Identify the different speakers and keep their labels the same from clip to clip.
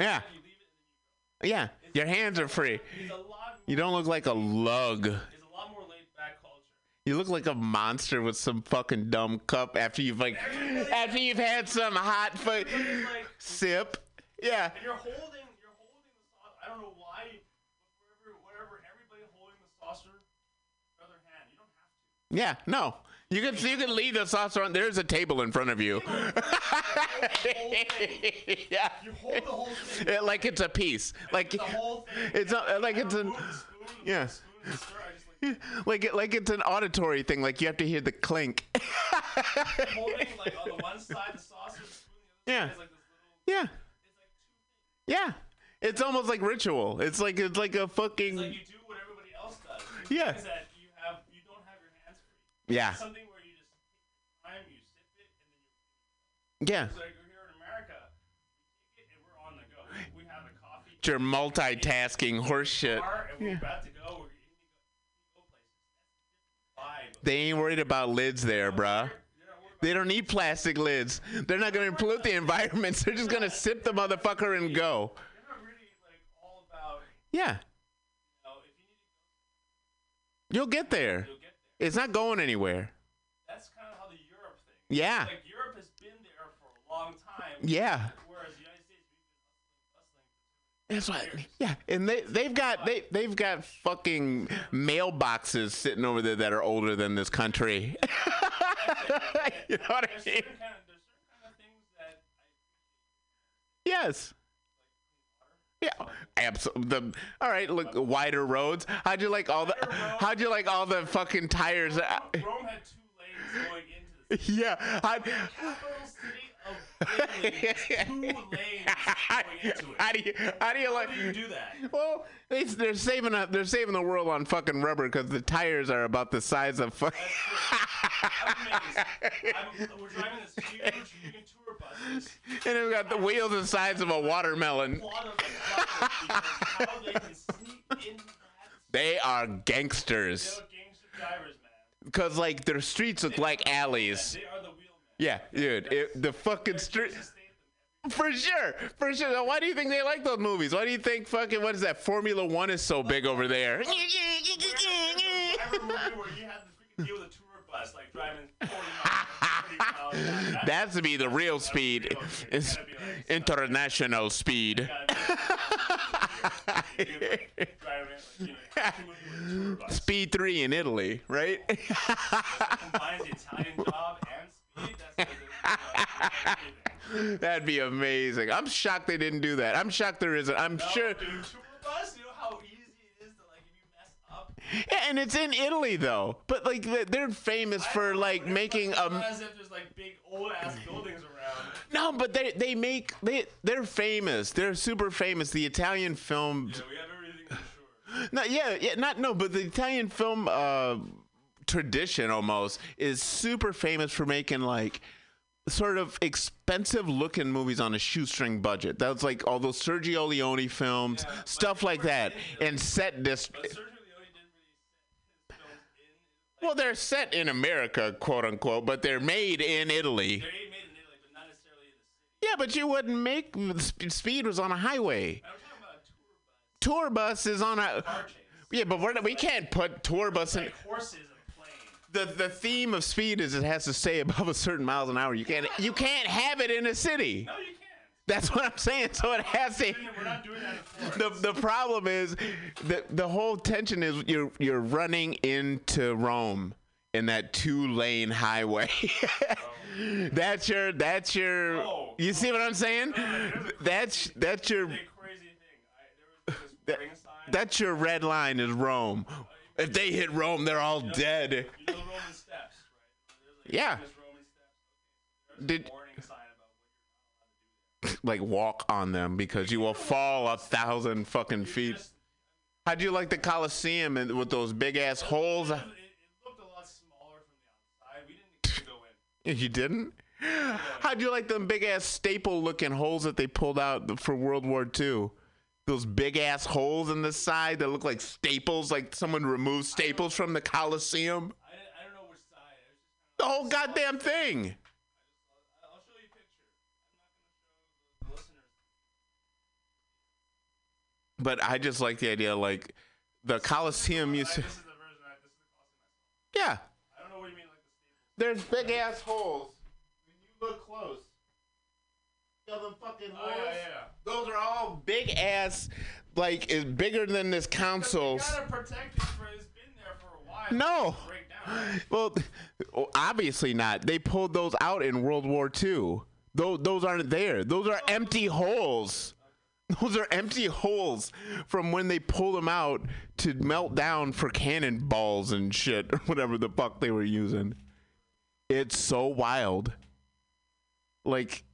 Speaker 1: Yeah. Yeah. Your hands are free. You don't look like a lug.
Speaker 2: It's a lot more laid back culture.
Speaker 1: You look like a monster with some fucking dumb cup after you've like after you've had some hot
Speaker 2: It's like,
Speaker 1: sip. Yeah.
Speaker 2: and you're holding, you're holding the saucer. I don't know why, wherever everybody holding the saucer, with the other hand. You don't have to.
Speaker 1: Yeah. No. You can you can leave the saucer on. There's a table in front of you. yeah.
Speaker 2: You hold the whole thing.
Speaker 1: Yeah, Like it's a piece. Like
Speaker 2: The whole thing.
Speaker 1: it's not, uh,
Speaker 2: like
Speaker 1: it's an
Speaker 2: move the spoon,
Speaker 1: yeah.
Speaker 2: the spoon and stir. I just like
Speaker 1: it, like it's an auditory thing. Like you have to hear the clink.
Speaker 2: holding like on the one side the saucer, the spoon, the other
Speaker 1: Yeah.
Speaker 2: side is like this little.
Speaker 1: yeah.
Speaker 2: It's like two things.
Speaker 1: Yeah. It's almost like ritual. It's like it's like a fucking
Speaker 2: It's like you do what everybody else does.
Speaker 1: Yeah.
Speaker 2: Is that you have you don't have your hands free.
Speaker 1: Yeah.
Speaker 2: It's something where you just time, you sip it, and then you.
Speaker 1: Yeah.
Speaker 2: It's like here in America, we take it and we're on the go. We have a coffee.
Speaker 1: It's your multitasking horse shit.
Speaker 2: bar, and we're
Speaker 1: Yeah.
Speaker 2: go. We're eating go places. That's a different vibe.
Speaker 1: They ain't worried about lids there, bruh.
Speaker 2: You're not worried
Speaker 1: They don't need plastic lids. They're not gonna pollute the environment. They're just gonna sip the motherfucker and go.
Speaker 2: about- You're not really like all about.
Speaker 1: Yeah.
Speaker 2: You know, if you
Speaker 1: You'll get there.
Speaker 2: Go, you'll get there.
Speaker 1: It's not going anywhere.
Speaker 2: That's kind of how the Europe thing.
Speaker 1: Yeah.
Speaker 2: Like Europe has been there for a long time.
Speaker 1: Yeah.
Speaker 2: Whereas the United States, we've been hustling, hustling.
Speaker 1: That's right. Yeah, and they they've got they they've got fucking mailboxes sitting over there that are older than this country. you know what I mean?
Speaker 2: kind of kind of things that I
Speaker 1: Yes. Yeah, absolutely. The, all right, look, wider roads. How'd you like all the? How'd you like all the fucking tires? uh,
Speaker 2: Rome had two lanes going into the
Speaker 1: Yeah. How,
Speaker 2: capital city of Italy. Two lanes
Speaker 1: how,
Speaker 2: going into it.
Speaker 1: how do you how do you like?
Speaker 2: How do you do that?
Speaker 1: Well, they, they're saving up. They're saving the world on fucking rubber because the tires are about the size of fucking.
Speaker 2: I'm amazed. I'm, we're driving this huge freaking tour buses.
Speaker 1: and they've got the wheels the size of a watermelon.
Speaker 2: Plot of the buses because how they can sneak into that.
Speaker 1: They are gangsters. Because, like, their streets look like alleys.
Speaker 2: They are.
Speaker 1: Yeah, dude. It, the fucking street. For sure. For sure. Now, Why do you think they like those movies? Why do you think fucking, what is that? Formula One is so big over there.
Speaker 2: I remember where you had to freaking deal with a tour bus, like driving 40 miles, 30
Speaker 1: That's to be the real speed. It's international speed.
Speaker 2: gotta be like, driving, like, you know, with a tour bus.
Speaker 1: Speed 3 in Italy, right?
Speaker 2: Combines the Italian job and speed. That's like, everything.
Speaker 1: That'd be amazing. I'm shocked they didn't do that. I'm shocked there isn't. I'm
Speaker 2: No,
Speaker 1: sure.
Speaker 2: dude. You know how easy it is to like if you mess up.
Speaker 1: Yeah, and it's in Italy though. But like they- they're famous for like making a.
Speaker 2: as if there's like big old ass buildings around.
Speaker 1: No, but they they make they they're famous. They're super famous. The Italian film.
Speaker 2: Yeah, we have everything for sure.
Speaker 1: No, yeah, yeah, not no, but the Italian film uh, tradition almost is super famous for making like sort of expensive looking movies on a shoestring budget. That's like all those Sergio Leone films,
Speaker 2: Yeah,
Speaker 1: stuff like that, and set this.
Speaker 2: But Sergio Leone didn't really set his films in.
Speaker 1: Well, they're set in America, quote unquote, but they're made in Italy.
Speaker 2: They're made in Italy, but not necessarily in the city.
Speaker 1: Yeah, but you wouldn't make Speed was on a highway.
Speaker 2: I'm talking about a tour bus,
Speaker 1: Tour bus is on a. Yeah, but we're we can't put tour bus in.
Speaker 2: Like horses.
Speaker 1: The the theme of speed is it has to stay above a certain miles an hour. You can't you can't have it in a city.
Speaker 2: No, you can't.
Speaker 1: That's what I'm saying. So it has to.
Speaker 2: We're not doing that.
Speaker 1: The the problem is the the whole tension is you're you're running into Rome in that two lane highway. that's your that's your.
Speaker 2: Oh.
Speaker 1: You see what I'm saying? That's that's your
Speaker 2: a crazy thing. I, there was this ring sign.
Speaker 1: that's your red line is Rome. If they hit Rome, they're all dead.
Speaker 2: you know Roman steps, right? Like
Speaker 1: Yeah.
Speaker 2: Steps.
Speaker 1: Did-
Speaker 2: a warning sign about what you're not allowed to do there.
Speaker 1: like walk on them because you will fall a thousand fucking feet. How'd you like the Coliseum and with those big ass holes?
Speaker 2: It, it looked a lot smaller from the outside. We didn't go in.
Speaker 1: You didn't? How'd you like them big ass staple looking holes that they pulled out for World War II? Those big ass holes in the side that look like staples, like someone removed staples from the Coliseum.
Speaker 2: I, I don't know which side. It was just
Speaker 1: The whole goddamn thing.
Speaker 2: of, I'll show you a picture. I'm not going to show the, the listeners.
Speaker 1: but I just like the idea, like the Coliseum used to.
Speaker 2: This is the version. I, this is the costume.
Speaker 1: Yeah,
Speaker 2: I don't know what you mean, like the
Speaker 1: there's big ass holes. When you look close, you them fucking
Speaker 2: Oh yeah, yeah.
Speaker 1: Those are all big ass, like is bigger than this
Speaker 2: You
Speaker 1: console's.
Speaker 2: gotta protect it for. It's been there for a while.
Speaker 1: No. Well, obviously not. They pulled those out in World War II. Those those aren't there. Those are empty holes. Those are empty holes from when they pulled them out to melt down for cannonballs and shit or whatever the fuck they were using. It's so wild. Like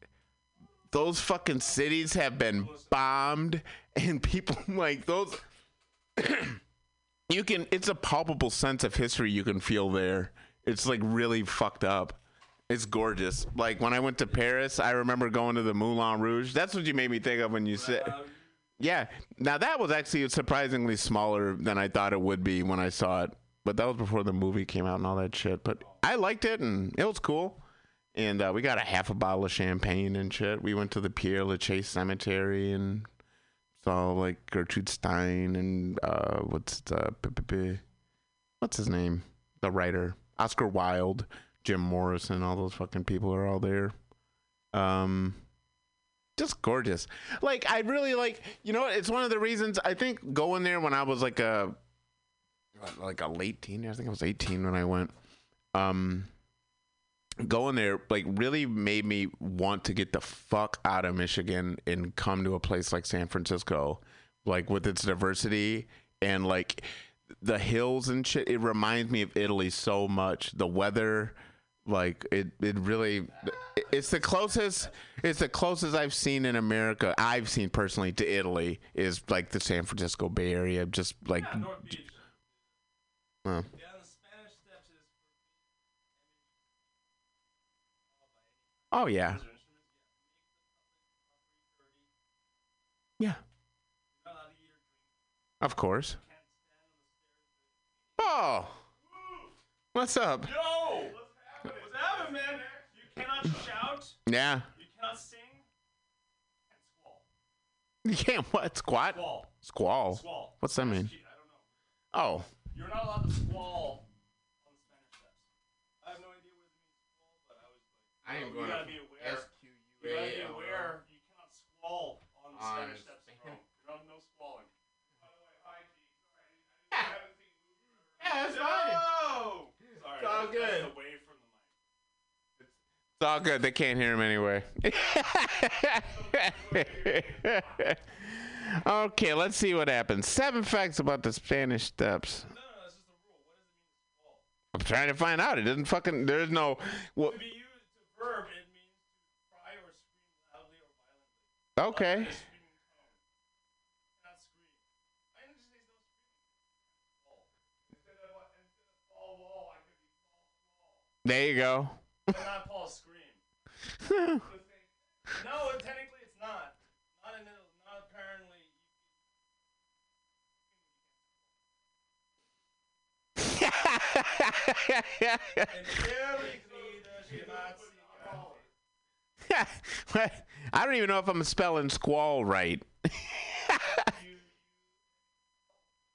Speaker 1: those fucking cities have been bombed and people like those you can it's a palpable sense of history you can feel there. It's like really fucked up. It's gorgeous. Like when i went to paris i remember going to the moulin rouge. That's what you made me think of when you said yeah. Now that was actually surprisingly smaller than i thought it would be when i saw it. But that was before the movie came out and all that shit. But i liked it and it was cool and uh, we got a half a bottle of champagne and shit we went to the Père Lachaise cemetery and saw like Gertrude Stein and uh, what's the p- what's his name? The writer Oscar Wilde, Jim Morrison, all those fucking people are all there. Um, just gorgeous. Like I really like. You know, it's one of the reasons I think going there when I was like a like a late teen. I think I was 18 when I went. Um, going there like really made me want to get the fuck out of Michigan and come to a place like San Francisco, like with its diversity and like the hills and shit. It reminds me of Italy so much. The weather, like it, it really, it's the closest. It's the closest I've seen in America. I've seen personally to Italy is like the San Francisco Bay Area. Just like,
Speaker 2: yeah, North Beach.
Speaker 1: uh,
Speaker 2: Yeah, the Spanish Steps is
Speaker 1: oh yeah.
Speaker 2: Yeah.
Speaker 1: yeah,
Speaker 2: Not allowed to eat or drink.
Speaker 1: of course.
Speaker 2: Can't stand on the stairs.
Speaker 1: Oh, what's up?
Speaker 2: Yo! What's happening, man? You cannot shout.
Speaker 1: Yeah.
Speaker 2: You cannot sing.
Speaker 1: You can't what? Squat?
Speaker 2: Squall.
Speaker 1: Squall.
Speaker 2: Squall.
Speaker 1: What's that mean?
Speaker 2: I don't know.
Speaker 1: Oh.
Speaker 2: You're not allowed to squall on the Spanish Steps. I have no idea what it means squall, but I was like,
Speaker 1: I am
Speaker 2: you
Speaker 1: going
Speaker 2: gotta be aware. You gotta be aware. You cannot squall on the
Speaker 1: On
Speaker 2: Spanish Steps in Rome. You don't no squalling. By the way, hi G. Sorry, I haven't seen you.
Speaker 1: Yeah, that's
Speaker 2: No!
Speaker 1: fine.
Speaker 2: Sorry,
Speaker 1: It's all
Speaker 2: that's-
Speaker 1: good.
Speaker 2: that's away from the mic.
Speaker 1: It's all good. They can't hear him anyway. okay, let's see what happens. Seven facts about the Spanish steps.
Speaker 2: No, no, that's just the rule. What does it mean to squall?
Speaker 1: I'm trying to find out. It doesn't fucking. There's no. Well,
Speaker 2: verb, it means to cry or scream loudly or violently.
Speaker 1: okay.
Speaker 2: Not in a screaming tone. Not scream. I didn't just say no screaming. Squall. Instead of uh, instead of fall wall, I could be fall wall.
Speaker 1: There you go.
Speaker 2: But not Paul scream. No, technically it's not. Not in. Not apparently. In Italy, she not
Speaker 1: I don't even know if I'm spelling squall right.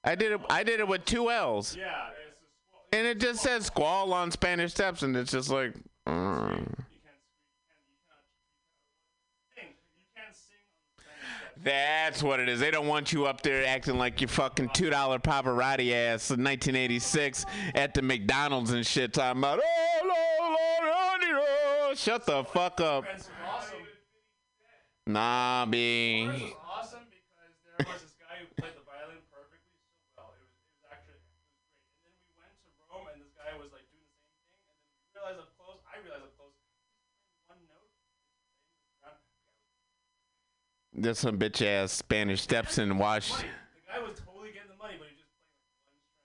Speaker 1: I did it. I did it with two L's,
Speaker 2: Yeah, it's a squall.
Speaker 1: and it just says squall on Spanish steps, and it's just like. Mm.
Speaker 2: You can't scream. You can't. You cannot. You cannot sing. You can't sing on the Spanish steps.
Speaker 1: That's what it is. They don't want you up there acting like you fucking two dollar Pavarotti ass in 1986 at the McDonald's and shit, talking about oh Lord, Lord." shut the fuck up.
Speaker 2: Awesome.
Speaker 1: Nah, B.
Speaker 2: It was awesome because there was this guy who played the violin perfectly so well. It was, it was actually it was great. And then we went to Rome, and this guy was like doing the same thing. And then we realized up close, I realized up close, one note.
Speaker 1: There's some bitch ass Spanish steps in Wash.
Speaker 2: The guy was totally getting the money, but he just played like one string.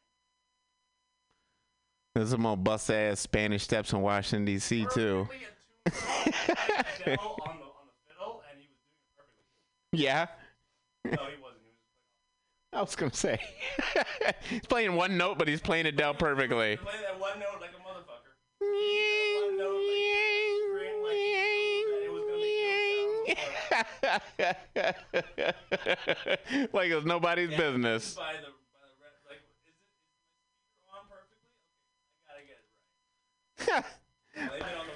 Speaker 1: There's some more bust ass Spanish steps in Washington D.C. too.
Speaker 2: Perfectly attuned to the fiddle on the on the fiddle, and he was doing it perfectly.
Speaker 1: Yeah,
Speaker 2: No, he wasn't. He was just playing.
Speaker 1: I was gonna say he's playing one note, but he's playing it down perfectly.
Speaker 2: He played that one note like a motherfucker. One note like like it was gonna make no sound.
Speaker 1: like it's nobody's
Speaker 2: Yeah,
Speaker 1: business.
Speaker 2: By the, by the like, is it is my on perfectly? Okay, I gotta get it right. Blame it on the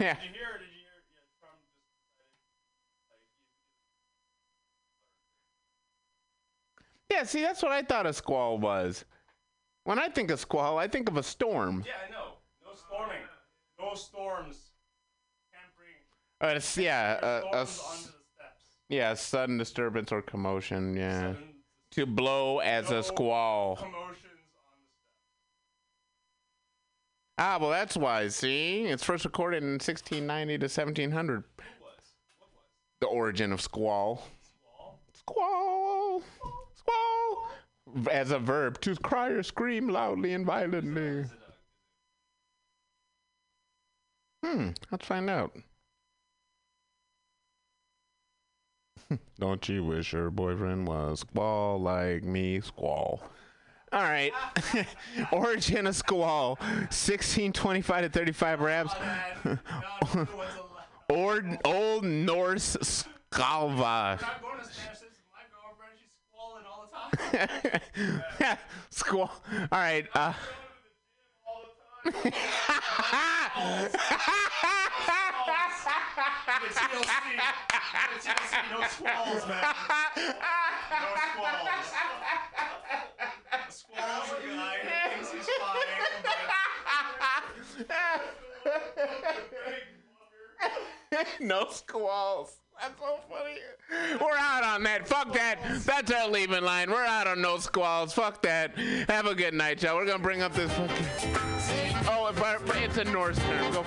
Speaker 1: Yeah.
Speaker 2: Did you hear? Did? Yeah, Trump just decided, like, he's
Speaker 1: yeah, see, that's what I thought a squall was. When I think of squall, I think of a storm.
Speaker 2: Yeah, I know. No storming. No storms. Can't bring
Speaker 1: Uh, it's, yeah,
Speaker 2: your
Speaker 1: a, a
Speaker 2: onto the steps.
Speaker 1: yeah, sudden disturbance or commotion. Yeah,
Speaker 2: Sudden
Speaker 1: to blow as
Speaker 2: no
Speaker 1: a squall.
Speaker 2: Commotions on the steps.
Speaker 1: Ah, well, that's why. See, it's first recorded in 1690 to 1700.
Speaker 2: What was? What was?
Speaker 1: The origin of squall.
Speaker 2: Squall?
Speaker 1: Squall, squall. As a verb, to cry or scream loudly and violently.
Speaker 2: Is it a,
Speaker 1: Hmm, let's find out. Don't you wish your boyfriend was squall like me? Squall. All right. Origin of squall, 1625 to 35 perhaps.
Speaker 2: oh, man. God, what's a la-
Speaker 1: Old, Norse skalva.
Speaker 2: I'm not going to Spanish. This is my girlfriend. She's squalling all the time.
Speaker 1: squall. All right. Uh,
Speaker 2: the TLC. The TLC. No squalls, man. No squalls. Squall's a guy who thinks he's fine.
Speaker 1: no squalls. That's so funny. We're out on that. Fuck that. That's our leaving line. We're out on no squalls. Fuck that. Have a good night, y'all. We're gonna bring up this fucking. Oh, it's a Norse term. Go.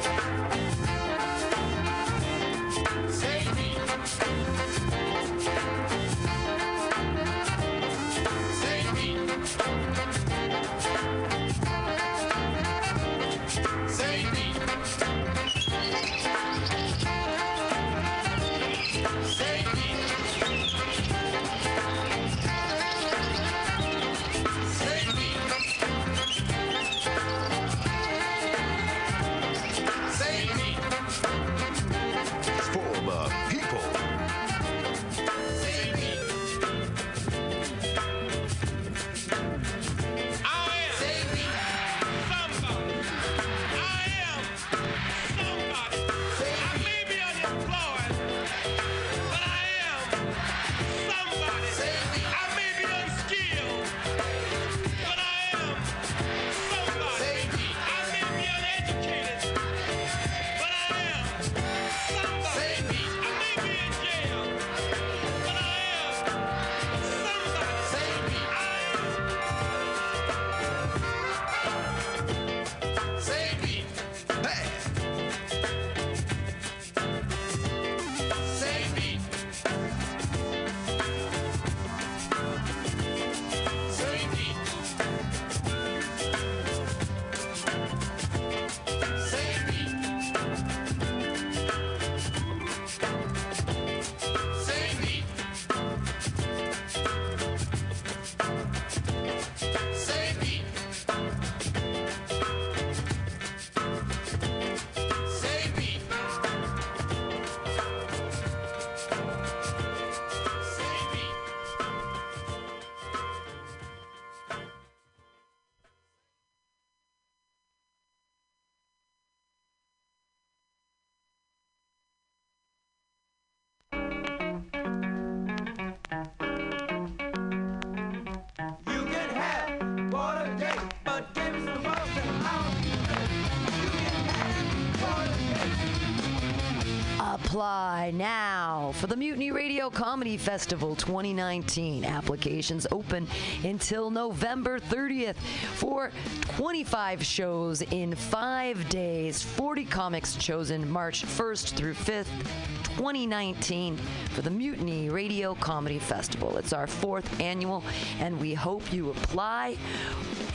Speaker 3: Apply now for the Mutiny Radio Comedy Festival 2019. Applications open until November 30th for 25 shows in five days. 40 comics chosen March 1st through 5th. 2019 for the Mutiny Radio Comedy Festival. It's our fourth annual, and we hope you apply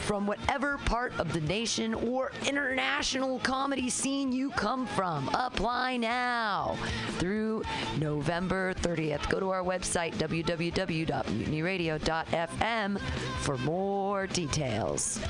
Speaker 3: from whatever part of the nation or international comedy scene you come from. Apply now through November 30th. Go to our website, www.mutinyradio.fm, for more details.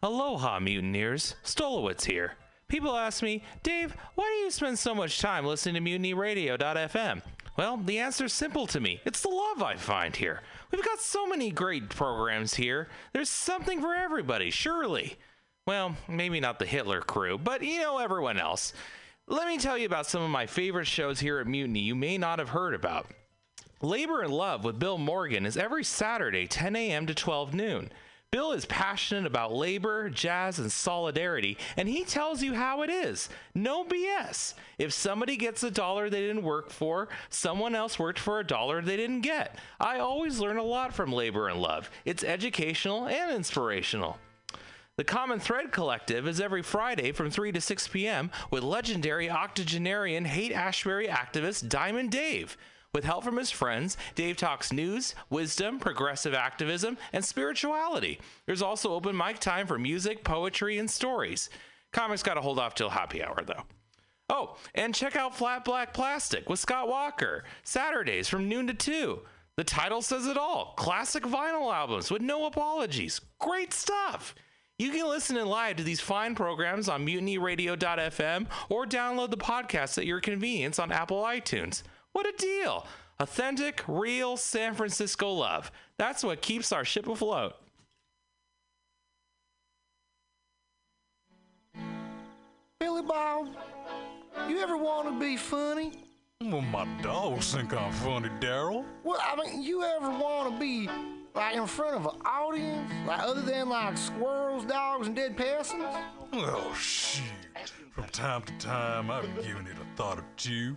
Speaker 4: Aloha, mutineers. Stolowitz here. People ask me, Dave, why do you spend so much time listening to MutinyRadio.fm? Well, the answer's simple to me. It's the love I find here. We've got so many great programs here. There's something for everybody, surely. Well, maybe not the Hitler crew, but you know everyone else. Let me tell you about some of my favorite shows here at Mutiny you may not have heard about. Labor and Love with Bill Morgan is every Saturday, 10 a.m. to 12 noon. Bill is passionate about labor, jazz, and solidarity, and he tells you how it is. No BS. If somebody gets a dollar they didn't work for, someone else worked for a dollar they didn't get. I always learn a lot from Labor and Love. It's educational and inspirational. The Common Thread Collective is every Friday from 3 to 6 p.m. with legendary octogenarian Haight-Ashbury activist Diamond Dave. With help from his friends, Dave talks news, wisdom, progressive activism, and spirituality. There's also open mic time for music, poetry, and stories. Comics got to hold off till happy hour, though. Oh, and check out Flat Black Plastic with Scott Walker, Saturdays from noon to 2. The title says it all classic vinyl albums with no apologies. Great stuff! You can listen in live to these fine programs on mutinyradio.fm or download the podcast at your convenience on Apple iTunes. What a deal! Authentic, real San Francisco love. That's what keeps our ship afloat.
Speaker 5: Billy Bob, you ever want to be funny?
Speaker 6: Well, my dogs think I'm funny, Daryl.
Speaker 5: Well, I mean, you ever want to be like in front of an audience, like other than like squirrels, dogs, and dead peasants?
Speaker 6: Oh, shit. From time to time, I've given it a thought or two.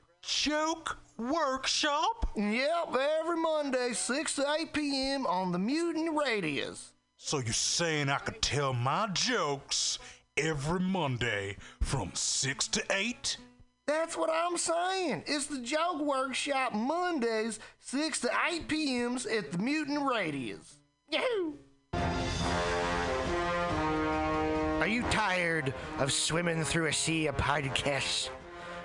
Speaker 6: Joke Workshop?
Speaker 5: Yep, every Monday, 6 to 8 p.m. on the Mutant Radius.
Speaker 6: So you're saying I could tell my jokes every Monday from 6 to 8?
Speaker 5: That's what I'm saying. It's the Joke Workshop Mondays, 6 to 8 p.m.s at the Mutant Radius. Yahoo! Are you tired of swimming through a sea of podcasts?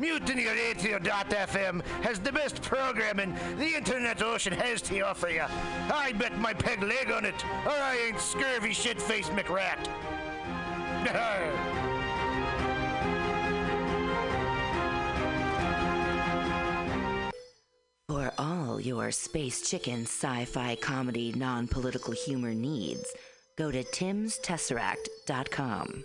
Speaker 5: MutinyRadio.fm has the best programming the internet ocean has to offer you. I bet my peg leg on it, or I ain't scurvy shit-faced McRat.
Speaker 7: For all your space chicken sci fi comedy non political humor needs, go to timstesseract.com.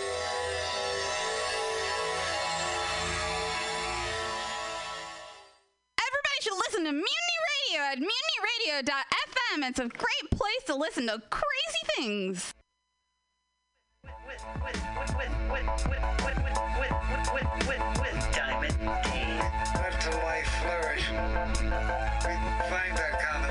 Speaker 8: to Mutiny Radio at mutinyradio.fm. It's a great place to listen to crazy things.
Speaker 9: Diamond Dave. Let the life flourish. Find common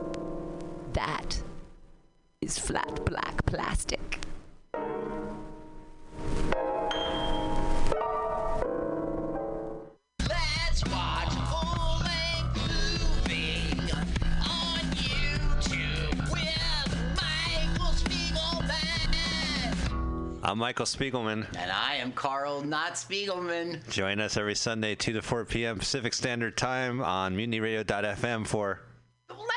Speaker 3: That is flat black plastic.
Speaker 10: Let's watch a full-length movie on YouTube with Michael Spiegelman.
Speaker 11: I'm Michael Spiegelman.
Speaker 12: And I am Carl Not Spiegelman.
Speaker 11: Join us every Sunday, 2 to 4 p.m. Pacific Standard Time on mutinyradio.fm for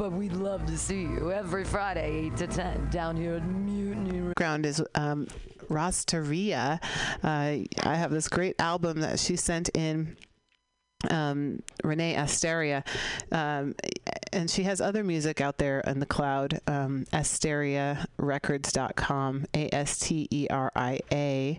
Speaker 3: But we'd love to see you every Friday, 8 to 10, down here at Mutiny
Speaker 13: Ground is um, Rosteria. Uh, I have this great album that she sent in. Um, Renee Asteria, um, and she has other music out there in the cloud. Um, AsteriaRecords.com, A S T E R I A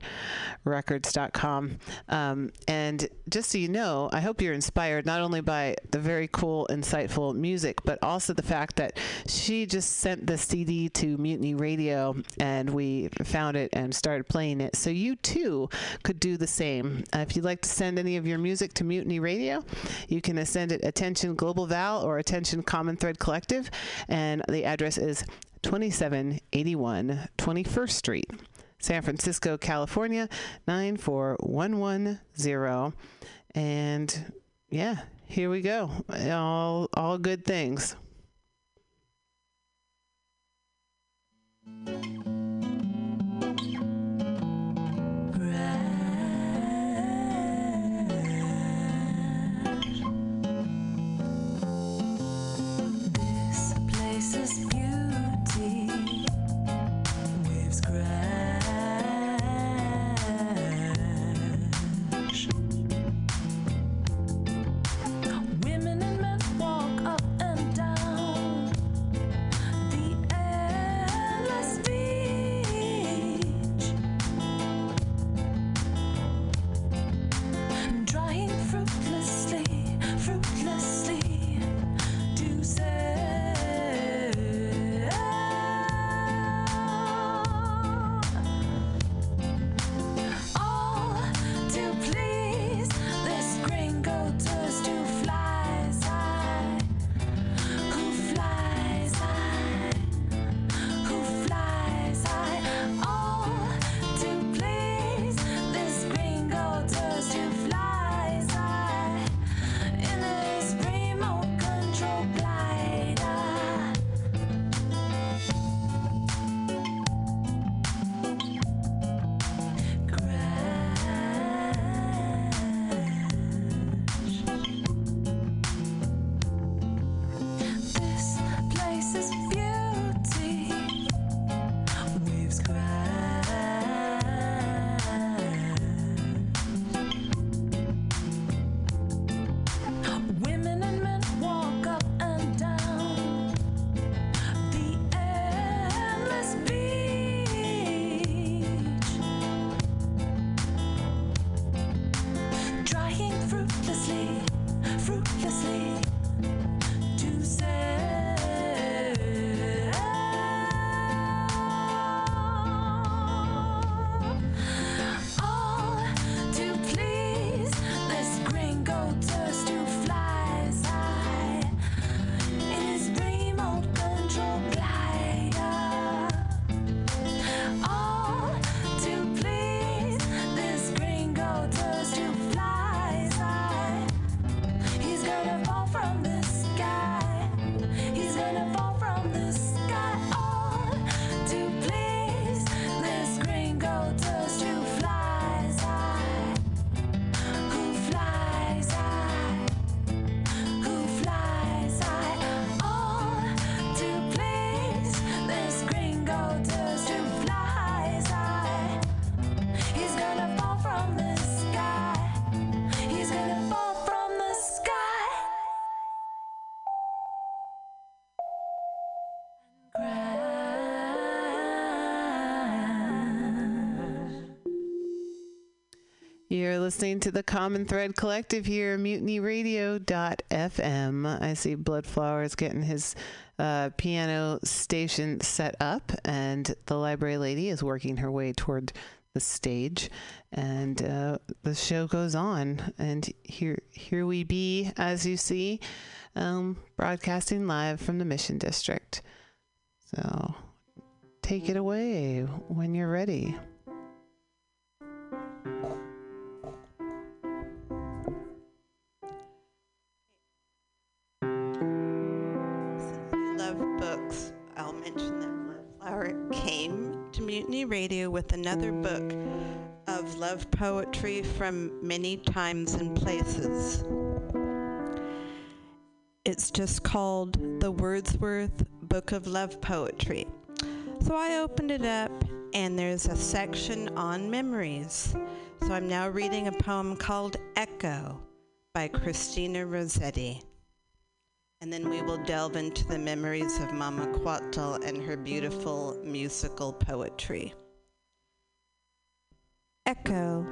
Speaker 13: Records.com. Um, and just so you know, I hope you're inspired not only by the very cool, insightful music, but also the fact that she just sent the CD to Mutiny Radio and we found it and started playing it. So you too could do the same. Uh, if you'd like to send any of your music to Mutiny Radio, you can send it Attention Global Val or Attention Common Thread Collective, and the address is 2781 21st Street. San Francisco, California, 94110. And yeah, here we go. All all good things. Listening to the Common Thread Collective here, mutinyradio.fm. I see Bloodflower's getting his uh, piano station set up, and the library lady is working her way toward the stage, and uh, the show goes on. And here, here we be, as you see, um, broadcasting live from the Mission District. So, take it away when you're ready.
Speaker 14: Mutiny Radio with another book of love poetry from many times and places. It's just called the Wordsworth Book of Love Poetry. So I opened it up, and there's a section on memories. So I'm now reading a poem called Echo by Christina Rossetti. And then we will delve into the memories of Mama Quatl and her beautiful musical poetry. Echo.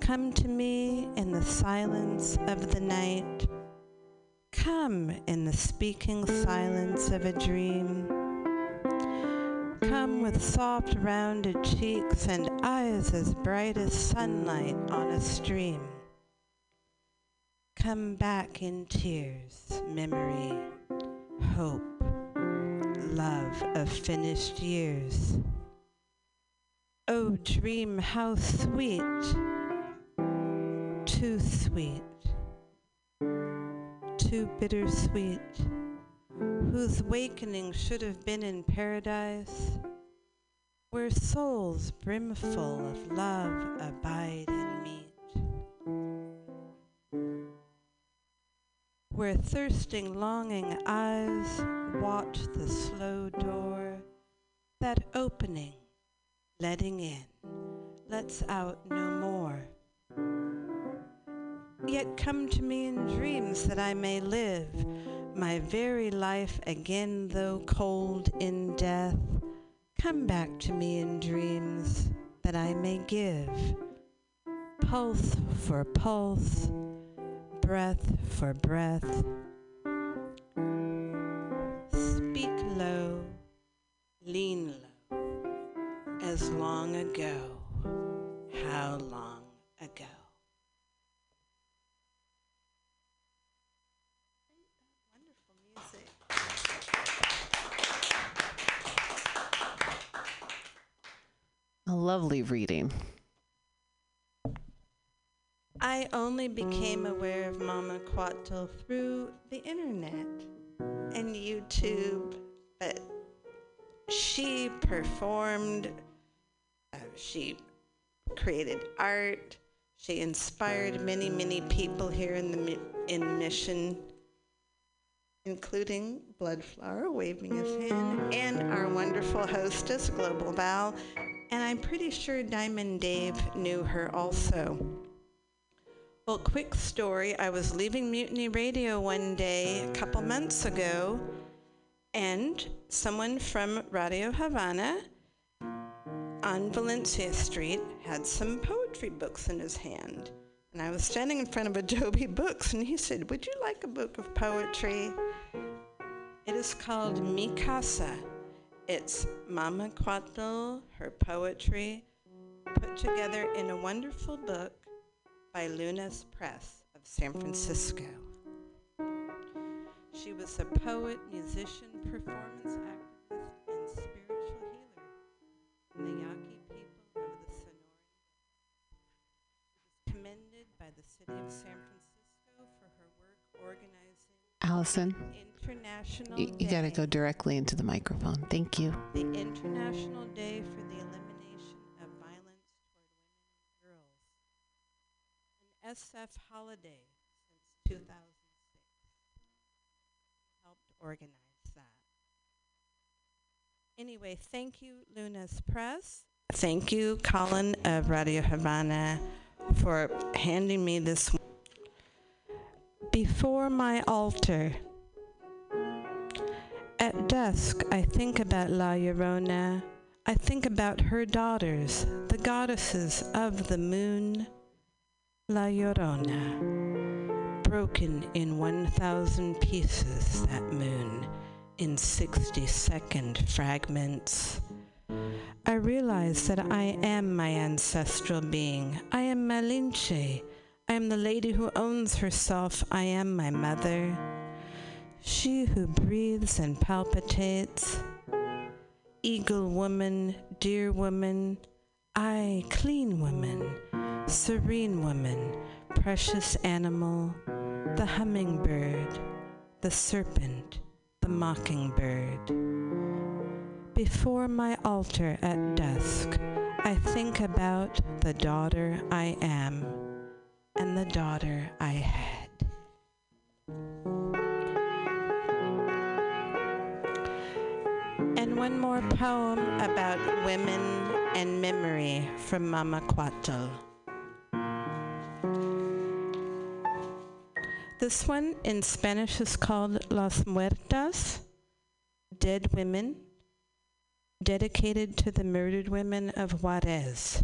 Speaker 14: Come to me in the silence of the night. Come in the speaking silence of a dream. Come with soft rounded cheeks and eyes as bright as sunlight on a stream. Come back in tears, memory, hope, love of finished years. Oh, dream how sweet, too sweet, too bittersweet, whose wakening should have been in paradise, where souls brimful of love abide where thirsting, longing eyes. Watch the slow door, that opening, letting in, lets out no more. Yet come to me in dreams that I may live. My very life again, though cold in death. Come back to me in dreams that I may give. Pulse for pulse breath for breath. Speak low, lean low. As long ago, how long ago?
Speaker 13: A lovely reading.
Speaker 14: I only became aware of Mama Coatl through the internet and YouTube, but she performed, uh, she created art, she inspired many, many people here in the in Mission, including Bloodflower waving his hand, and our wonderful hostess, Global Val, and I'm pretty sure Diamond Dave knew her also. Well, quick story. I was leaving Mutiny Radio one day a couple months ago, and someone from Radio Havana on Valencia Street had some poetry books in his hand. And I was standing in front of Adobe Books, and he said, Would you like a book of poetry? It is called Mi Casa. It's Mama Coatl, her poetry, put together in a wonderful book by Luna's Press of San Francisco. She was a poet, musician, performance activist, and spiritual healer from the Yaqui people of the Sonoran. She was commended by the city of San Francisco for her work organizing
Speaker 13: Allison,
Speaker 14: International
Speaker 13: you, you got to go directly into the microphone. Thank you.
Speaker 14: the International Day for the SF holiday since 2006. Helped organize that. Anyway, thank you, Luna's Press. Thank you, Colin of Radio Havana, for handing me this. Before my altar, at dusk, I think about La Llorona. I think about her daughters, the goddesses of the moon, La Llorona, broken in 1,000 pieces, that moon, in 60 second fragments. I realize that I am my ancestral being. I am Malinche. I am the lady who owns herself. I am my mother. She who breathes and palpitates. Eagle woman, dear woman, I, clean woman, serene woman, precious animal, the hummingbird, the serpent, the mockingbird. Before my altar at dusk, I think about the daughter I am and the daughter I had. And one more poem about women and memory from Mama Coatl. This one in Spanish is called Las Muertas, Dead Women, dedicated to the murdered women of Juarez.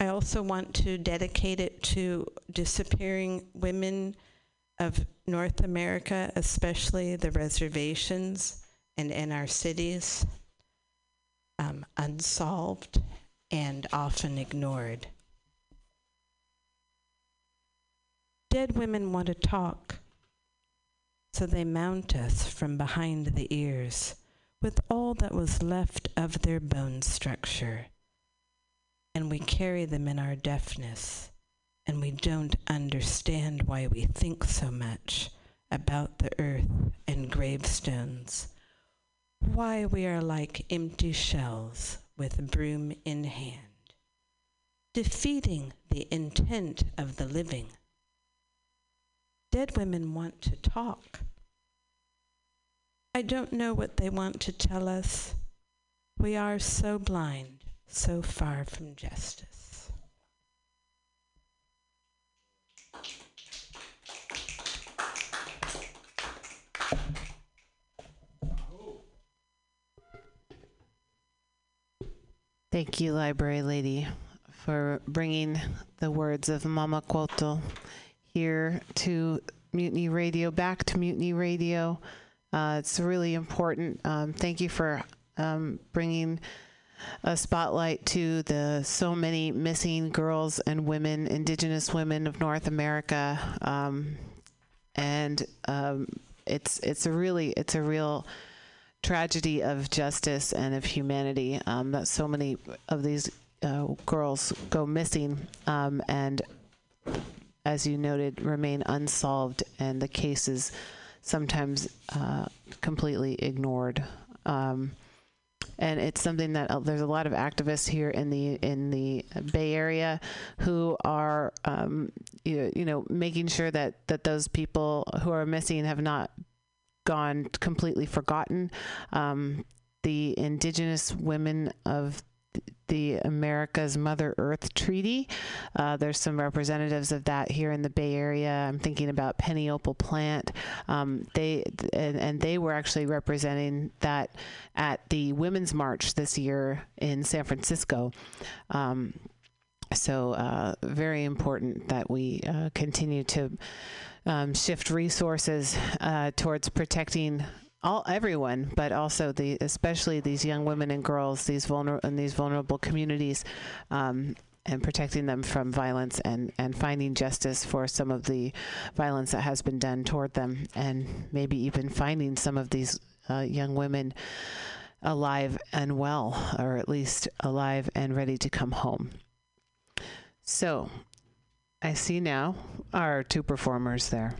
Speaker 14: I also want to dedicate it to disappearing women of North America, especially the reservations and in our cities, um, unsolved and often ignored. Dead women want to talk, so they mount us from behind the ears with all that was left of their bone structure. And we carry them in our deafness, and we don't understand why we think so much about the earth and gravestones, why we are like empty shells with broom in hand, defeating the intent of the living. Dead women want to talk. I don't know what they want to tell us. We are so blind, so far from justice.
Speaker 13: Thank you, Library Lady, for bringing the words of Mama Coatl here to Mutiny Radio, back to Mutiny Radio. Uh, it's really important. Um, thank you for um, bringing a spotlight to the so many missing girls and women, Indigenous women of North America, um, and um, it's it's a really it's a real tragedy of justice and of humanity um, that so many of these uh, girls go missing um, and as you noted remain unsolved and the cases sometimes uh, completely ignored um, and it's something that uh, there's a lot of activists here in the in the Bay Area who are um, you, you know making sure that that those people who are missing have not gone completely forgotten. Um, the Indigenous Women of the America's Mother Earth Treaty. Uh, there's some representatives of that here in the Bay Area. I'm thinking about Penny Opal Plant. Um, they and, and they were actually representing that at the Women's March this year in San Francisco. Um, so uh, very important that we uh, continue to um, shift resources uh, towards protecting all everyone, but also the especially these young women and girls, these vulner in these vulnerable communities, um, and protecting them from violence and and finding justice for some of the violence that has been done toward them, and maybe even finding some of these uh, young women alive and well, or at least alive and ready to come home. So, I see now our two performers there,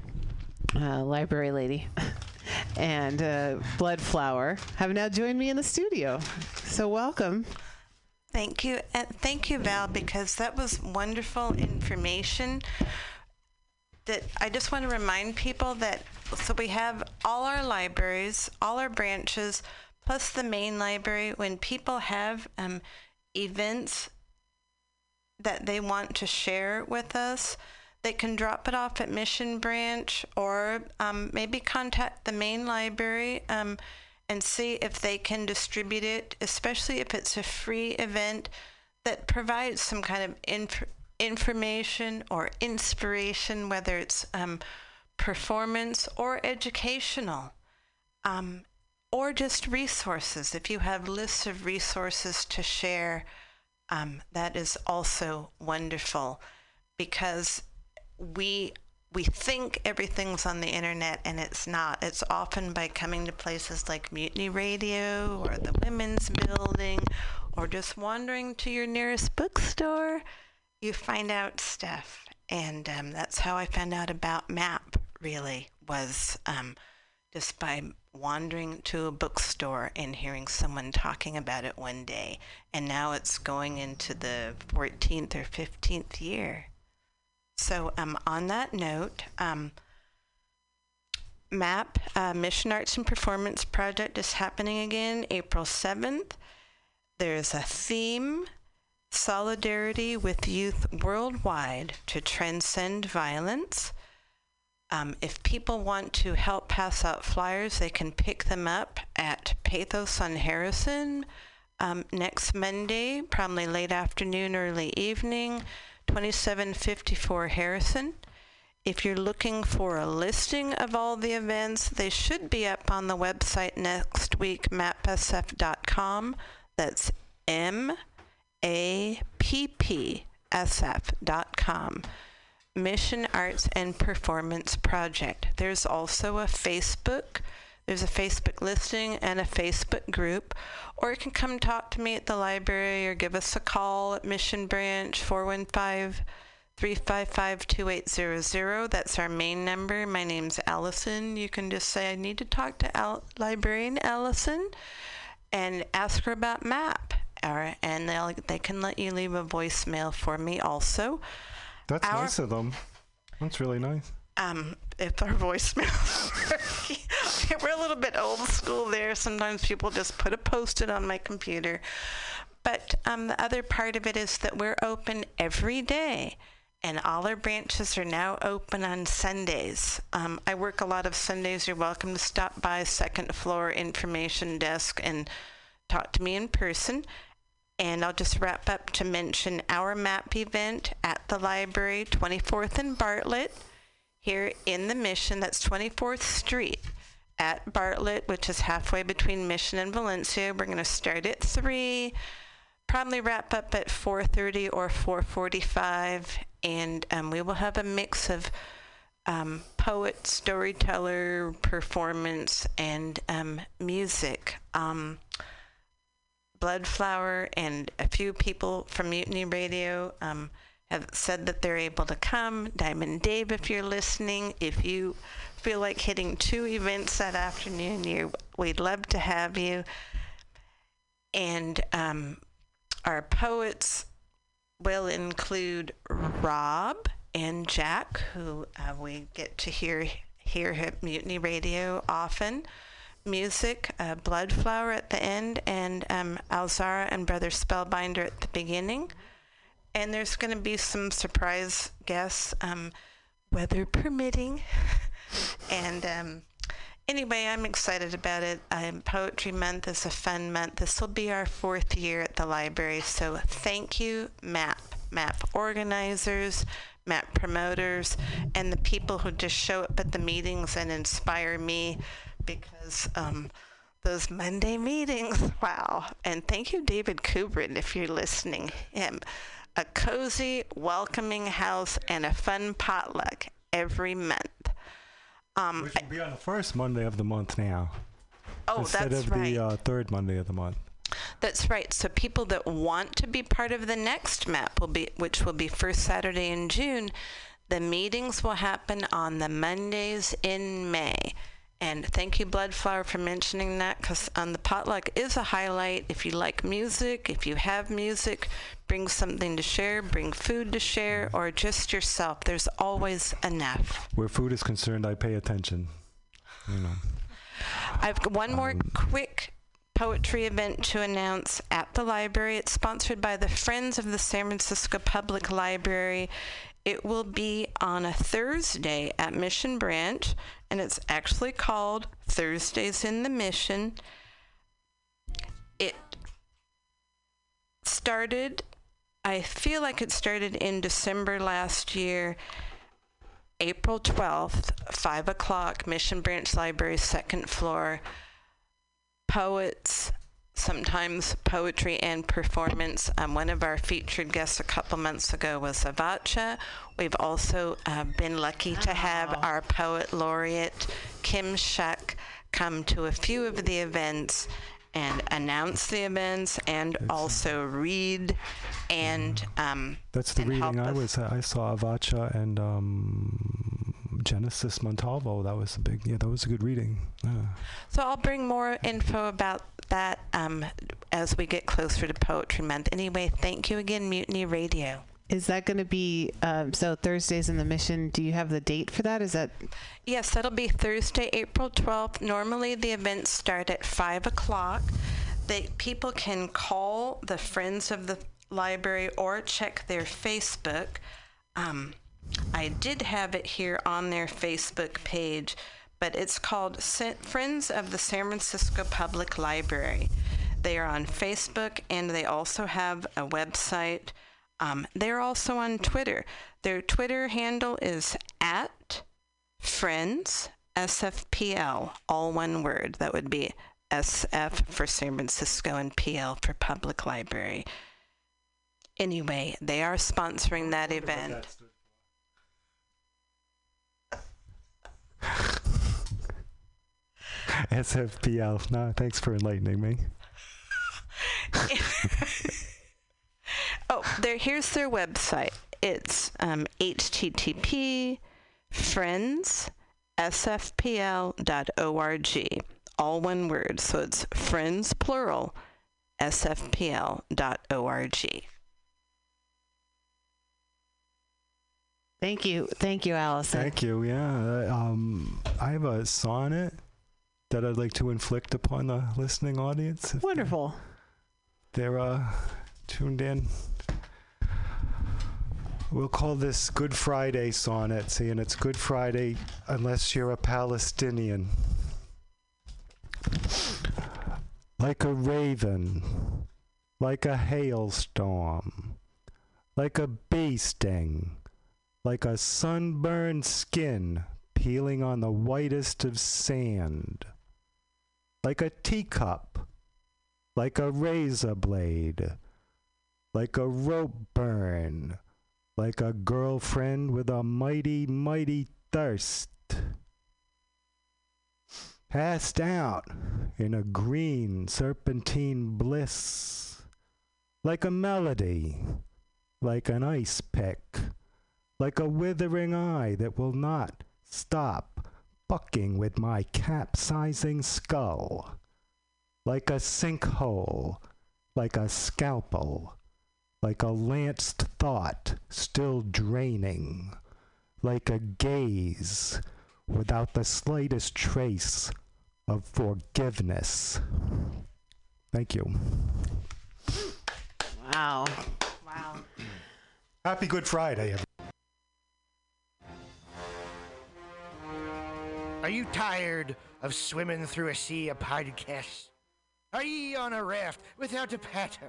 Speaker 13: uh, Library Lady and uh, Blood Flower, have now joined me in the studio. So, welcome.
Speaker 14: Thank you. And thank you, Val, because that was wonderful information. That I just want to remind people that so we have all our libraries, all our branches, plus the main library. When people have um, events that they want to share with us, they can drop it off at Mission Branch or um, maybe contact the main library. Um, and see if they can distribute it, especially if it's a free event that provides some kind of inf- information or inspiration, whether it's um, performance or educational, um, or just resources. If you have lists of resources to share, um, that is also wonderful because we we think everything's on the internet and it's not. It's often by coming to places like Mutiny Radio or the Women's Building or just wandering to your nearest bookstore, you find out stuff. And um, that's how I found out about MAP, really, was um, just by wandering to a bookstore and hearing someone talking about it one day. And now it's going into the 14th or 15th year. So, um, on that note, um, MAP, uh, Mission Arts and Performance Project, is happening again April 7th. There's a theme Solidarity with Youth Worldwide to Transcend Violence. Um, if people want to help pass out flyers, they can pick them up at Pathos on Harrison um, next Monday, probably late afternoon, early evening, 2754 Harrison. If you're looking for a listing of all the events, they should be up on the website next week, mapsf.com. That's M A P P S F dot com. Mission Arts and Performance Project. There's also a Facebook. There's a Facebook listing and a Facebook group. Or you can come talk to me at the library or give us a call at Mission Branch 415 355 2800. That's our main number. My name's Allison. You can just say, I need to talk to Al- librarian Allison and ask her about MAP. Or, and they'll, they can let you leave a voicemail for me also.
Speaker 15: That's
Speaker 14: Our-
Speaker 15: nice of them. That's really nice.
Speaker 14: Um, if our voicemails work. We're a little bit old school there. Sometimes people just put a post it on my computer. But um, the other part of it is that we're open every day. And all our branches are now open on Sundays. Um, I work a lot of Sundays. You're welcome to stop by second floor information desk and talk to me in person. And I'll just wrap up to mention our MAP event at the library, 24th and Bartlett, here in the Mission. That's 24th Street at Bartlett, which is halfway between Mission and Valencia. We're going to start at 3, probably wrap up at 4.30 or 4.45. And um, we will have a mix of um, poet, storyteller, performance, and um, music. Um, Bloodflower and a few people from Mutiny Radio um, said that they're able to come. Diamond Dave, if you're listening, if you feel like hitting two events that afternoon, you we'd love to have you. And um, our poets will include Rob and Jack, who uh, we get to hear here at Mutiny Radio often music, uh, Bloodflower at the end, and um, Alzara and Brother Spellbinder at the beginning. And there's going to be some surprise guests, um, weather permitting. and um, anyway, I'm excited about it. Um, Poetry Month is a fun month. This will be our fourth year at the library. So thank you, MAP, MAP organizers, MAP promoters, and the people who just show up at the meetings and inspire me because um, those Monday meetings, wow. And thank you, David Kubrin, if you're listening. Him, a cozy, welcoming house and a fun potluck every month. Um,
Speaker 15: Which will be on the first Monday of the month now.
Speaker 14: Oh,
Speaker 15: instead
Speaker 14: that's
Speaker 15: of
Speaker 14: right.
Speaker 15: the uh, third Monday of the month.
Speaker 14: That's right. So people that want to be part of the next map will be, which will be first Saturday in June. The meetings will happen on the Mondays in May. And thank you, Bloodflower, for mentioning that because um, the potluck is a highlight. If you like music, if you have music, bring something to share, bring food to share, or just yourself. There's always enough.
Speaker 15: Where food is concerned, I pay attention. You know.
Speaker 14: I've got one more quick poetry event to announce at the library. It's sponsored by the Friends of the San Francisco Public Library. It will be on a Thursday at Mission Branch, and it's actually called Thursdays in the Mission. It started, I feel like it started in December last year. April 12th, 5 o'clock, Mission Branch Library, second floor. Poets, sometimes poetry and performance. Um, one of our featured guests a couple months ago was Avacha. We've also uh, been lucky to have our poet laureate, Kim Shuck, come to a few of the events and announce the events and also read and um,
Speaker 15: That's the
Speaker 14: and help
Speaker 15: reading I
Speaker 14: us.
Speaker 15: was. I saw Avacha and um, Genesis Montalvo. That was a big. Yeah, that was a good reading. Yeah.
Speaker 14: So I'll bring more info about that um, as we get closer to Poetry Month. Anyway, thank you again, Mutiny Radio.
Speaker 13: Is that going to be um, so Thursdays in the mission? Do you have the date for that? Is that
Speaker 14: Yes, that'll be Thursday, April 12th. Normally, the events start at 5 o'clock. They, people can call the Friends of the Library or check their Facebook. Um, I did have it here on their Facebook page, but it's called Friends of the San Francisco Public Library. They are on Facebook and they also have a website. Um, they're also on Twitter. Their Twitter handle is at Friends SFPL, all one word. That would be SF for San Francisco and PL for Public Library. Anyway, they are sponsoring that event.
Speaker 15: SFPL. No, thanks for enlightening me.
Speaker 14: Oh, there. Here's their website. It's um, http friends sfpl.org. All one word. So it's friends plural sfpl.org.
Speaker 13: Thank you, thank you, Allison.
Speaker 15: Thank you. Yeah. Um, I have a sonnet that I'd like to inflict upon the listening audience. if
Speaker 13: Wonderful.
Speaker 15: They're uh, tuned in. We'll call this Good Friday sonnet, seeing it's Good Friday unless you're a Palestinian. Like a raven, like a hailstorm, like a bee sting, like a sunburned skin peeling on the whitest of sand, like a teacup, like a razor blade, like a rope burn, like a girlfriend with a mighty, mighty thirst. Passed out in a green serpentine bliss, like a melody, like an ice pick, like a withering eye that will not stop bucking with my capsizing skull, like a sinkhole, like a scalpel, like a lanced thought still draining, like a gaze without the slightest trace of forgiveness. Thank you.
Speaker 13: Wow.
Speaker 14: Wow.
Speaker 15: Happy Good Friday, everyone.
Speaker 5: Are you tired of swimming through a sea of podcasts? Are ye on a raft without a paddle?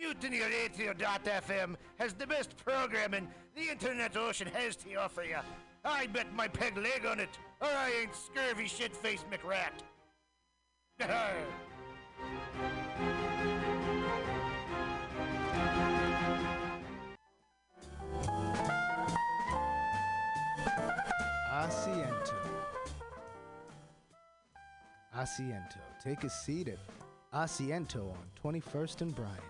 Speaker 5: MutinyRadio.fm has the best programming the internet ocean has to offer you. I bet my peg leg on it, or I ain't scurvy shit-faced McRat.
Speaker 16: Asiento. Asiento. Take a seat at Asiento on 21st and Bryant.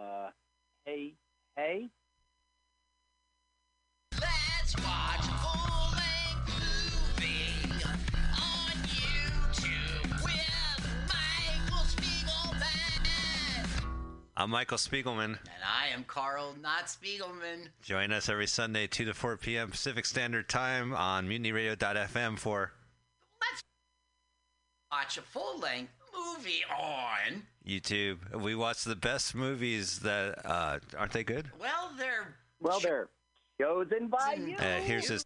Speaker 17: Uh, hey, hey.
Speaker 10: Let's watch a full-length movie on YouTube with Michael Spiegelman.
Speaker 11: I'm Michael Spiegelman.
Speaker 12: And I am Carl, not Spiegelman.
Speaker 11: Join us every Sunday, 2 to 4 p.m. Pacific Standard Time on MutinyRadio.fm for
Speaker 12: Watch a full-length movie on.
Speaker 11: YouTube. We watch the best movies that uh, aren't they good?
Speaker 12: Well, they're
Speaker 17: Well, they're chosen by you.
Speaker 11: Uh, here's his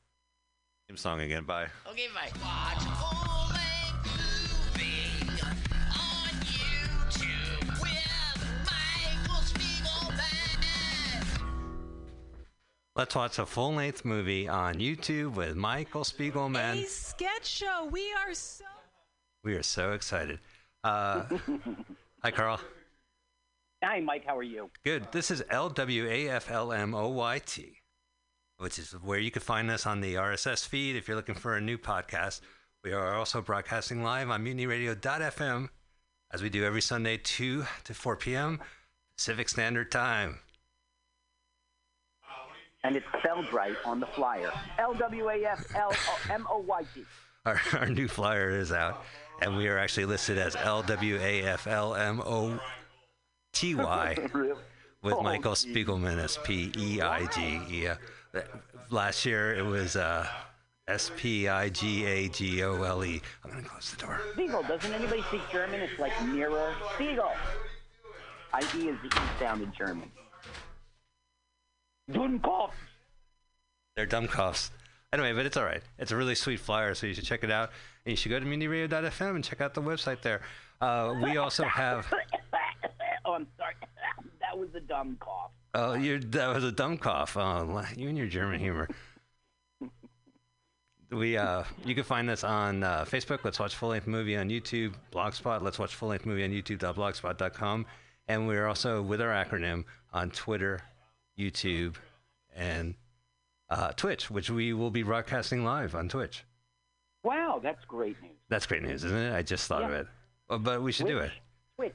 Speaker 11: theme song again. Bye.
Speaker 12: okay. Bye.
Speaker 10: Watch a full-length movie on YouTube with Michael Spiegelman.
Speaker 11: Let's watch a full length movie on YouTube with Michael Spiegelman.
Speaker 18: A sketch show. We are so.
Speaker 11: We are so excited. Uh, hi, Carl.
Speaker 17: Hi, Mike. How are you?
Speaker 11: Good. This is LWAFLMOYT, which is where you can find us on the RSS feed if you're looking for a new podcast. We are also broadcasting live on mutinyradio.fm as we do every Sunday, 2 to 4 p.m. Pacific Standard Time.
Speaker 17: And it's spelled right on the flyer. L W A F L M O Y T.
Speaker 11: Our, our new flyer is out, and we are actually listed as LWAFLMOTY with
Speaker 17: Oh,
Speaker 11: Michael. Spiegelman, S P E I G. Yeah. Last year it was uh, S P I G A G O L E. I'm going to close the door.
Speaker 17: Spiegel. Doesn't anybody speak German? It's like mirror. Spiegel. I-E is the E sound in German. Dummkopf.
Speaker 11: They're dumb coughs. Anyway, but it's all right. It's a really sweet flyer, so you should check it out. And you should go to mutinyradio.fm and check out the website there. Uh, we also have.
Speaker 17: oh, I'm sorry. that was a dumb cough.
Speaker 11: Oh, you that was a dumb cough. Oh, you and your German humor. We uh, you can find us on uh, Facebook. Let's watch full length movie on YouTube. Blogspot. Let's watch full length movie on YouTube.blogspot.com. And we're also with our acronym on Twitter, YouTube, and uh, Twitch, which we will be broadcasting live on Twitch.
Speaker 17: Wow, that's great news.
Speaker 11: That's great news, isn't it? I just thought of it. Oh, but we should do it.
Speaker 17: Twitch.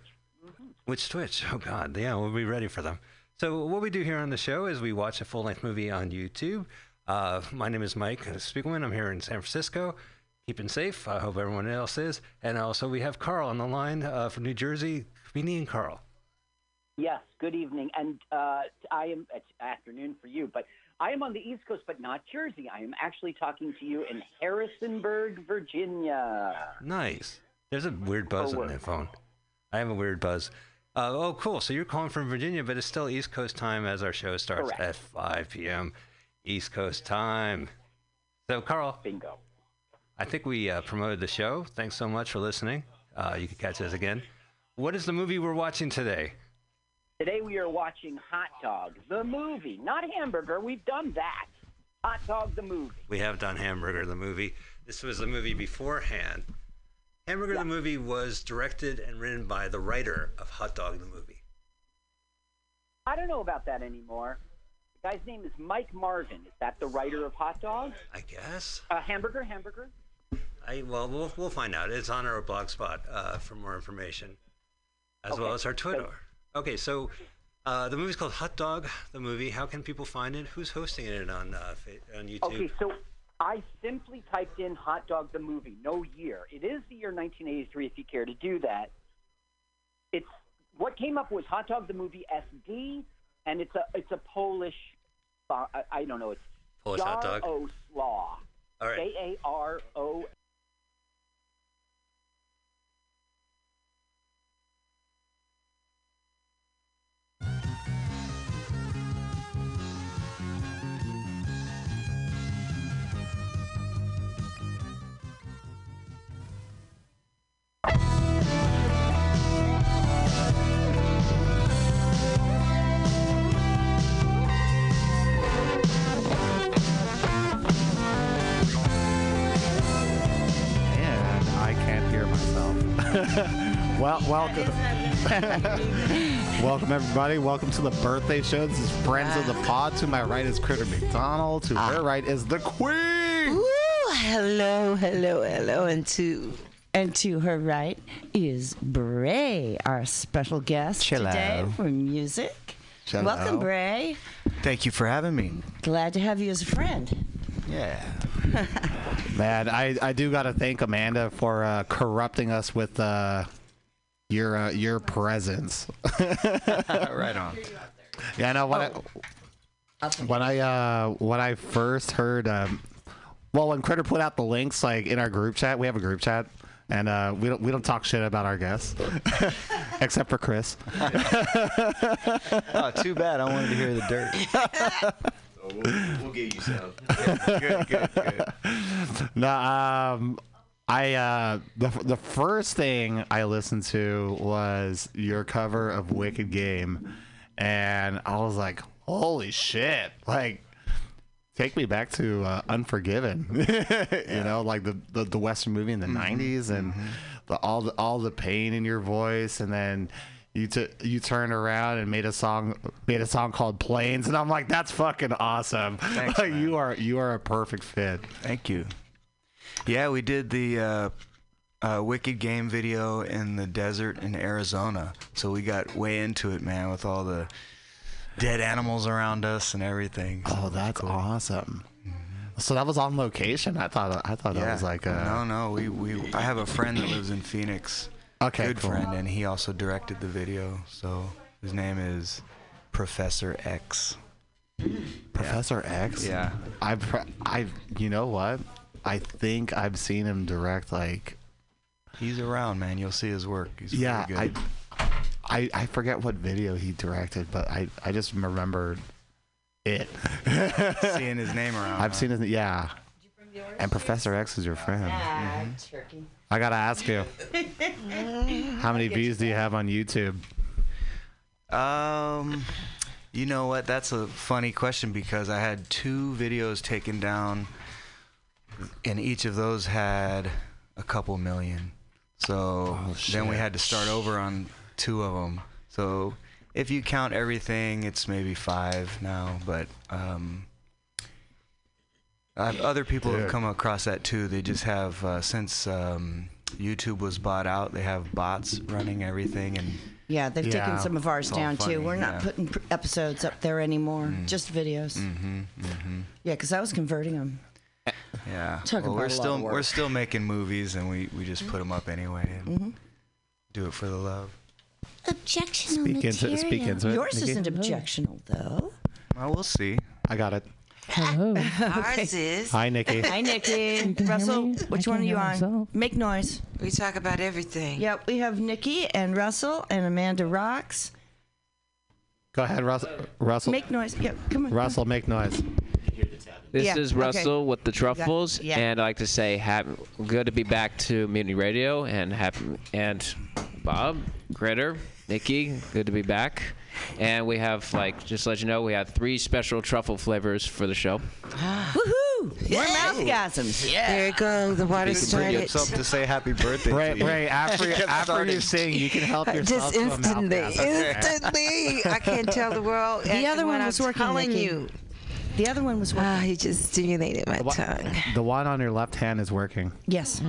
Speaker 11: Which Twitch? Oh God, yeah, we'll be ready for them. So what we do here on the show is we watch a full-length movie on YouTube. Uh, my name is Mike Spiegelman. I'm here in San Francisco, keeping safe. I hope everyone else is. And also we have Carl on the line uh, from New Jersey. Comedian Carl.
Speaker 17: Yes, good evening. And uh, I am, it's afternoon for you, but I am on the East Coast, but not Jersey. I am actually talking to you in Harrisonburg, Virginia.
Speaker 11: Nice. There's a weird buzz
Speaker 17: Oh,
Speaker 11: on the phone. I have a weird buzz. Uh, oh, cool. So you're calling from Virginia, but it's still East Coast time as our show starts
Speaker 17: Correct.
Speaker 11: at 5 p.m. East Coast time. So, Carl.
Speaker 17: Bingo.
Speaker 11: I think we uh, promoted the show. Thanks so much for listening. Uh, you can catch us again. What is the movie we're watching today?
Speaker 17: Today we are watching Hot Dog, the movie, not Hamburger. We've done that. Hot Dog, the movie.
Speaker 11: We have done Hamburger the movie. This was the movie beforehand. Hamburger the movie was directed and written by the writer of Hot Dog the movie.
Speaker 17: I don't know about that anymore. The guy's name is Mike Marvin. Is that the writer of Hot Dog?
Speaker 11: I guess.
Speaker 17: Uh, hamburger, hamburger.
Speaker 11: I well, we'll we'll find out. It's on our blog spot uh, for more information, as well as our Twitter. Okay, so uh, the movie's called Hot Dog. The movie. How can people find it? Who's hosting it on uh, on YouTube?
Speaker 17: Okay, so I simply typed in Hot Dog the movie, no year. It is the year 1983 if you care to do that. It's what came up was Hot Dog the movie SD, and it's a it's a Polish. Uh, I, I don't know. It's
Speaker 11: Polish hot dog?
Speaker 17: Jaroslaw.
Speaker 11: All right.
Speaker 17: J A R O.
Speaker 19: well, welcome. welcome, everybody. Welcome to the birthday show. This is Friends of the Pod. To my right is Critter McDonald. To her ah. right is the Queen.
Speaker 20: Woo! Hello, hello, hello, and to and to her right is Bray, our special guest today for music. Welcome, Bray.
Speaker 21: Thank you for having me.
Speaker 20: Glad to have you as a friend.
Speaker 21: Yeah.
Speaker 19: Man, I, I do got to thank Amanda for uh, corrupting us with uh, your uh, your presence.
Speaker 21: right on.
Speaker 19: Yeah, no. When I when I uh, when I first heard, um, well, when Critter put out the links, like in our group chat, we have a group chat, and uh, we don't we don't talk shit about our guests, except for Chris.
Speaker 21: oh, too bad. I wanted to hear the dirt.
Speaker 22: We'll, we'll give you some.
Speaker 21: good, good, good.
Speaker 19: no, um, I uh, the the first thing I listened to was your cover of Wicked Game, and I was like, "Holy shit!" Like, take me back to uh, Unforgiven. you know, like the, the the Western movie in the '90s, and the all the all the pain in your voice, and then. You, t- you turned around and made a song made a song called Planes and I'm like that's fucking awesome
Speaker 21: Thanks,
Speaker 19: like you are you are a perfect fit
Speaker 21: Thank you. Yeah, we did the uh, uh, Wicked Game video in the desert in Arizona. So we got way into it, man, with all the dead animals around us and everything.
Speaker 19: Oh, that's awesome. So that was on location. I thought I thought that was like a
Speaker 21: no, no. We, we I have a friend that lives in Phoenix.
Speaker 19: Okay,
Speaker 21: good
Speaker 19: cool.
Speaker 21: friend, and he also directed the video. So his name is Professor X.
Speaker 19: Professor X.
Speaker 21: Yeah.
Speaker 19: I've pre- I you know what? I think I've seen him direct like
Speaker 21: He's around, man. You'll see his work. He's
Speaker 19: yeah.
Speaker 21: really
Speaker 19: I,
Speaker 21: good.
Speaker 19: I I forget what video he directed, but I I just remembered it.
Speaker 21: Seeing his name around.
Speaker 19: I've seen his yeah. And Professor X is your friend.
Speaker 20: Ah, turkey.
Speaker 19: I gotta ask you, how many views do you have on YouTube?
Speaker 21: Um, you know what? That's a funny question because I had two videos taken down, and each of those had a couple million. So then we had to start over on two of them. So if you count everything, it's maybe five now. But um, I've, other people have come across that too. They just have uh, since um, YouTube was bought out, they have bots running everything and.
Speaker 20: Yeah, they've taken some of ours down
Speaker 21: funny,
Speaker 20: too. We're not putting pr- episodes up there anymore, just videos.
Speaker 21: Mm-hmm, mm-hmm.
Speaker 20: Yeah, because I was converting them.
Speaker 21: Yeah.
Speaker 20: Talk
Speaker 21: well,
Speaker 20: about
Speaker 21: we're
Speaker 20: a lot
Speaker 21: still
Speaker 20: of
Speaker 21: we're still making movies, and we, we just put them up anyway and
Speaker 20: Mhm.
Speaker 21: do it for the love.
Speaker 20: Objectional
Speaker 19: Speak into-
Speaker 20: material.
Speaker 19: speak into it,
Speaker 20: Yours
Speaker 19: Nikki.
Speaker 20: isn't objectional though.
Speaker 21: Well, we'll see.
Speaker 19: I got it.
Speaker 20: Hello.
Speaker 23: Ours is.
Speaker 19: Hi, Nikki.
Speaker 20: Hi, Nikki. Russell, which one are you on? Make noise.
Speaker 23: We talk about everything.
Speaker 20: Yep, we have Nikki and Russell and Amanda Rocks.
Speaker 19: Go ahead, Russell. Russell.
Speaker 20: Make noise. Yep, come on.
Speaker 19: Russell, make noise.
Speaker 24: This
Speaker 20: Yeah,
Speaker 24: is
Speaker 20: okay.
Speaker 24: Russell with the Truffles,
Speaker 20: yeah.
Speaker 24: and I'd like to say hap- good to be back to Mutiny Radio, and hap- and Bob, Critter, Nikki, good to be back. And we have like just to let you know we have three special truffle flavors for the show. Ah.
Speaker 20: Woohoo! Woo! More mouthgasms. Yeah.
Speaker 23: There you go. The water
Speaker 21: You can bring yourself to say happy birthday.
Speaker 19: Right,
Speaker 21: to you.
Speaker 19: Ray, after after you
Speaker 21: started.
Speaker 19: sing, you can help yourself
Speaker 23: Just
Speaker 19: to a
Speaker 23: instantly, instantly. I can't tell the world.
Speaker 20: The other
Speaker 23: what
Speaker 20: one
Speaker 23: I'm
Speaker 20: was working,
Speaker 23: telling
Speaker 20: Nikki.
Speaker 23: you.
Speaker 20: The other one was working.
Speaker 23: Ah, he just stimulated my tongue.
Speaker 19: The one on your left hand is working.
Speaker 20: Yes.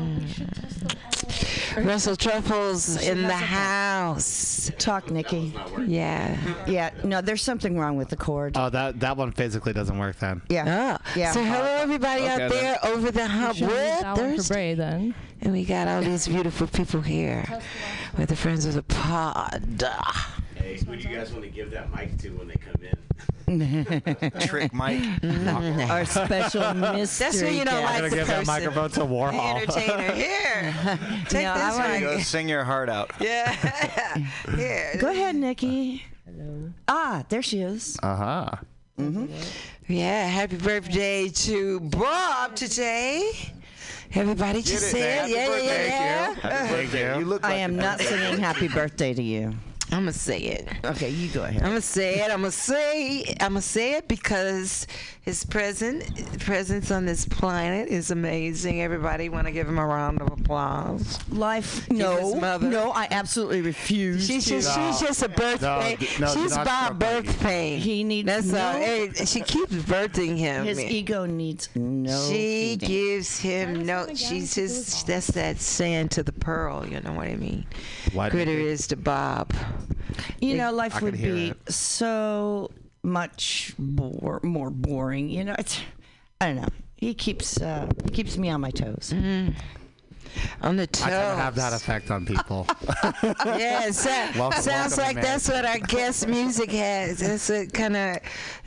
Speaker 23: Russell Truffles in the house.
Speaker 20: Talk, Nikki.
Speaker 23: Yeah.
Speaker 20: Yeah. No, there's something wrong with the cord.
Speaker 19: Oh, that that one physically doesn't work then.
Speaker 20: Yeah.
Speaker 23: Oh,
Speaker 20: Yeah.
Speaker 23: So hello everybody
Speaker 19: Okay,
Speaker 23: out
Speaker 19: then.
Speaker 23: there over the hump.
Speaker 25: should've used
Speaker 23: What
Speaker 25: that one for
Speaker 23: Thursday?
Speaker 25: Then.
Speaker 23: And we got all these beautiful people here with the friends of the pod.
Speaker 22: Hey, who do you guys want to give that mic to when they come in?
Speaker 21: Trick Mike.
Speaker 20: Our special mystery.
Speaker 23: That's when you don't
Speaker 20: guest.
Speaker 23: like
Speaker 19: I'm gonna
Speaker 23: the
Speaker 19: give that microphone to
Speaker 23: The
Speaker 19: Warhol.
Speaker 23: entertainer. Here. Take
Speaker 20: No,
Speaker 23: this one.
Speaker 21: Go sing your heart out.
Speaker 23: Yeah. Here.
Speaker 20: Go ahead, Nikki. Hello. Ah, there she is.
Speaker 19: Uh huh.
Speaker 23: Mm-hmm. Yeah, happy birthday to Bob today. Everybody just
Speaker 21: it,
Speaker 23: said,
Speaker 21: happy
Speaker 23: yeah, yeah,
Speaker 21: birthday.
Speaker 23: yeah,
Speaker 21: Happy
Speaker 23: yeah.
Speaker 21: birthday. You look
Speaker 20: I
Speaker 21: like
Speaker 20: am not singing happy birthday to you.
Speaker 23: I'm gonna say it.
Speaker 20: Okay, you go ahead.
Speaker 23: I'm gonna say it. I'm gonna say. I'm gonna say it because his present presence on this planet is amazing. Everybody want to give him a round of applause.
Speaker 20: Life. No. No, I absolutely refuse.
Speaker 23: She's
Speaker 20: to.
Speaker 23: just, she's just a birth
Speaker 19: No,
Speaker 23: pain.
Speaker 19: no,
Speaker 23: she's
Speaker 19: not
Speaker 23: by birth
Speaker 19: Mikey.
Speaker 23: pain.
Speaker 20: He needs
Speaker 23: That's
Speaker 20: no.
Speaker 23: all. Hey, She keeps birthing him.
Speaker 20: His ego needs no.
Speaker 23: She
Speaker 20: feeding.
Speaker 23: gives him no. She's just that's that sand to the pearl. You know what I mean?
Speaker 19: Why do you
Speaker 23: Critter is to Bob.
Speaker 20: You know, life would be
Speaker 19: it.
Speaker 20: so much bore, more boring. You know, it's. I don't know. He keeps uh, he keeps me on my toes.
Speaker 23: Mm-hmm. On the toes.
Speaker 19: I tend to have that effect on people.
Speaker 23: yeah, it sa-
Speaker 19: Welcome-
Speaker 23: sounds
Speaker 19: welcome,
Speaker 23: like that's what our guest music has. That's what kind of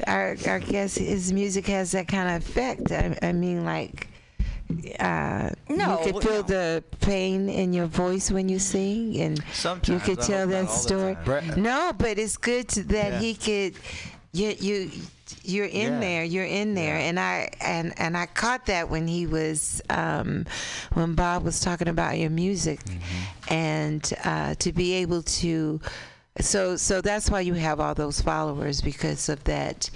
Speaker 23: our our guest his music has that kind of effect. I, I mean, like. Uh,
Speaker 20: No,
Speaker 23: you could feel
Speaker 20: no.
Speaker 23: the pain in your voice when you sing, and you could
Speaker 21: I
Speaker 23: tell that
Speaker 21: not all the
Speaker 23: story. No, but it's good to, that
Speaker 21: Yeah.
Speaker 23: he could. You you you're in
Speaker 21: Yeah.
Speaker 23: there. You're in there, and I and and I caught that when he was um, when Bob was talking about your music, and uh, to be able to. So so that's why you have all those followers because of that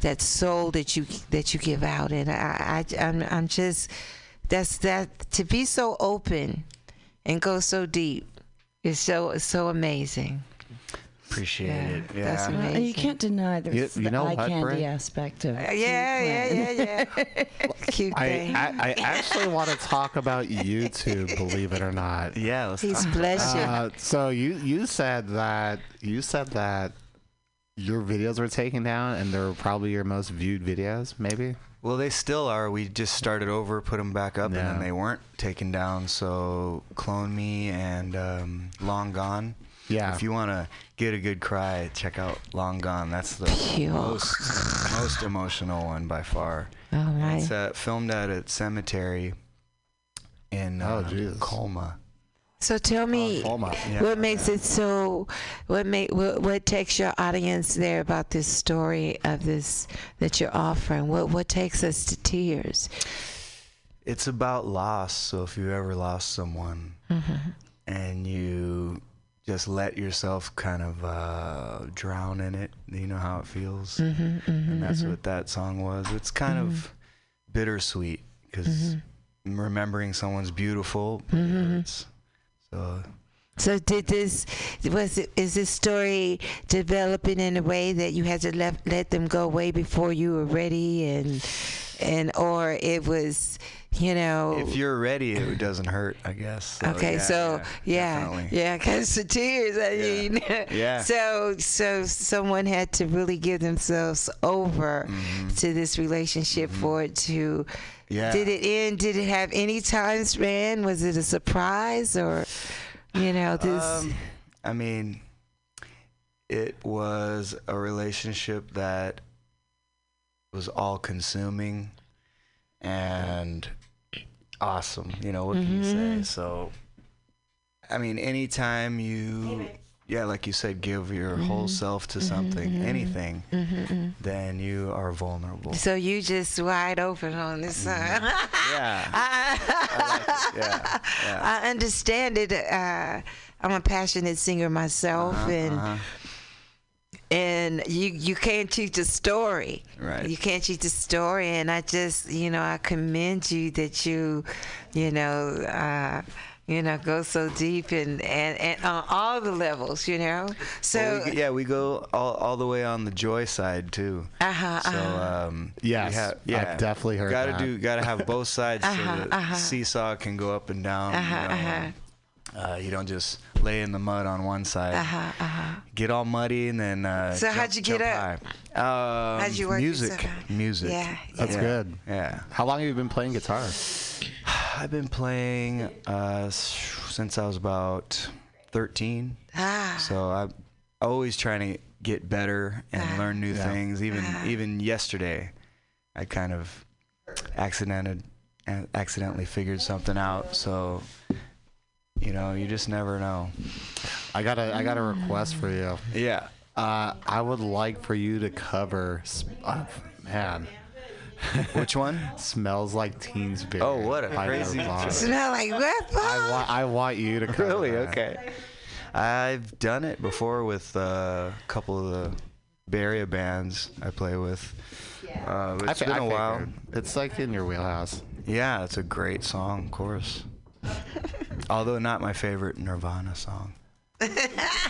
Speaker 23: that soul that you that you give out, and I, I I'm I'm just that's that to be so open and go so deep is so so amazing.
Speaker 21: Appreciate it.
Speaker 23: Yeah, that's amazing.
Speaker 20: Uh, you can't deny there's
Speaker 19: You- you know
Speaker 20: the eye
Speaker 19: what,
Speaker 20: candy
Speaker 19: Bray?
Speaker 20: aspect of.
Speaker 23: Uh, yeah, yeah, yeah, yeah. Cute
Speaker 19: I,
Speaker 23: thing.
Speaker 19: I, I actually want to talk about YouTube, believe it or not.
Speaker 21: Yeah. Let's
Speaker 23: He's
Speaker 21: talk.
Speaker 23: bless you.
Speaker 19: Uh, so you you said that you said that your videos were taken down and they're probably your most viewed videos, maybe.
Speaker 21: Well, they still are. We just started over, put them back up, and then they weren't taken down. So, Clone Me and um, Long Gone.
Speaker 19: Yeah.
Speaker 21: If you want to get a good cry, check out Long Gone. That's the
Speaker 23: Pure.
Speaker 21: most most emotional one by far.
Speaker 23: All right.
Speaker 21: It's uh, filmed at a cemetery in
Speaker 19: Oh,
Speaker 21: uh,
Speaker 19: Jesus.
Speaker 21: Colma.
Speaker 23: So tell me.
Speaker 21: Yeah.
Speaker 23: what makes it so? What make what, what takes your audience there about this story of this that you're offering? What what takes us to tears?
Speaker 21: It's about loss. So if you ever lost someone mm-hmm. and you just let yourself kind of uh, drown in it, you know how it feels.
Speaker 23: Mm-hmm, mm-hmm
Speaker 21: and that's mm-hmm. what that song was. It's kind of bittersweet because remembering someone's beautiful, but it hurts. So
Speaker 23: So did this was it is this story developing in a way that you had to let let them go way before you were ready and and or it was you know
Speaker 21: if you're ready, it doesn't hurt, I guess. So,
Speaker 23: Okay,
Speaker 21: yeah,
Speaker 23: so yeah, yeah, because the tears. I
Speaker 21: Yeah.
Speaker 23: mean,
Speaker 21: Yeah.
Speaker 23: So, so someone had to really give themselves over mm-hmm. to this relationship mm-hmm. for it to.
Speaker 21: Mm-hmm. Yeah.
Speaker 23: Did it end? Did it have any time span? Was it a surprise or, you know, this?
Speaker 21: Um, I mean, it was a relationship that was all consuming and awesome. You know, what can you say? So, I mean, anytime you, yeah, like you said, give your whole self to something, anything, then you are vulnerable.
Speaker 23: so you just wide open on this side.
Speaker 21: Yeah.
Speaker 23: I,
Speaker 21: Yeah. Yeah.
Speaker 23: I understand it. Uh, I'm a passionate singer myself,
Speaker 21: Uh-huh,
Speaker 23: and
Speaker 21: uh-huh.
Speaker 23: and you you can't teach a story.
Speaker 21: Right.
Speaker 23: You can't teach a story, and I just you know I commend you that you, you know. Uh, you know, go so deep and, and, and on all the levels, you know. So
Speaker 21: Well, we, yeah, we go all, all the way on the joy side too.
Speaker 23: Uh-huh,
Speaker 21: So
Speaker 23: uh-huh.
Speaker 21: um,
Speaker 19: Yes,
Speaker 21: we have,
Speaker 19: I've
Speaker 21: yeah,
Speaker 19: definitely heard that.
Speaker 21: Gotta
Speaker 19: that.
Speaker 21: do, gotta have both sides
Speaker 23: Uh-huh,
Speaker 21: so the
Speaker 23: uh-huh.
Speaker 21: seesaw can go up and down.
Speaker 23: Uh-huh,
Speaker 21: you, know,
Speaker 23: uh-huh.
Speaker 21: uh, you don't just lay in the mud on one side.
Speaker 23: Uh-huh, uh-huh.
Speaker 21: Get all muddy and then. Uh,
Speaker 23: So
Speaker 21: jump,
Speaker 23: how'd you get up?
Speaker 21: High. Um,
Speaker 23: How'd you work
Speaker 21: music,
Speaker 23: yourself out?
Speaker 21: music.
Speaker 23: Yeah,
Speaker 19: That's
Speaker 21: Yeah.
Speaker 19: good.
Speaker 21: Yeah.
Speaker 19: How long have you been playing guitar?
Speaker 21: I've been playing uh, since I was about 13.
Speaker 23: Ah.
Speaker 21: So I'm always trying to get better and
Speaker 23: Ah.
Speaker 21: learn new
Speaker 19: Yeah.
Speaker 21: things. Even even yesterday, I kind of accidented accidentally figured something out. So you know, you just never know.
Speaker 19: I got a I got a request for you.
Speaker 21: Yeah.
Speaker 19: Uh, I would like for you to cover. sp- Oh, man.
Speaker 21: Which one?
Speaker 19: Smells like Teen Spirit.
Speaker 21: Oh, what a
Speaker 19: by
Speaker 21: crazy-
Speaker 19: Nirvana.
Speaker 23: smell like what?
Speaker 19: I want I want you to cover
Speaker 21: Really?
Speaker 19: that.
Speaker 21: Okay. I've done it before with uh, a couple of the Bay Area bands I play with. Uh, but
Speaker 19: I
Speaker 21: it's
Speaker 19: fi-
Speaker 21: been
Speaker 19: I
Speaker 21: a while.
Speaker 19: figured. It's like in your wheelhouse.
Speaker 21: Yeah, it's a great song, of course. Although not my favorite Nirvana song.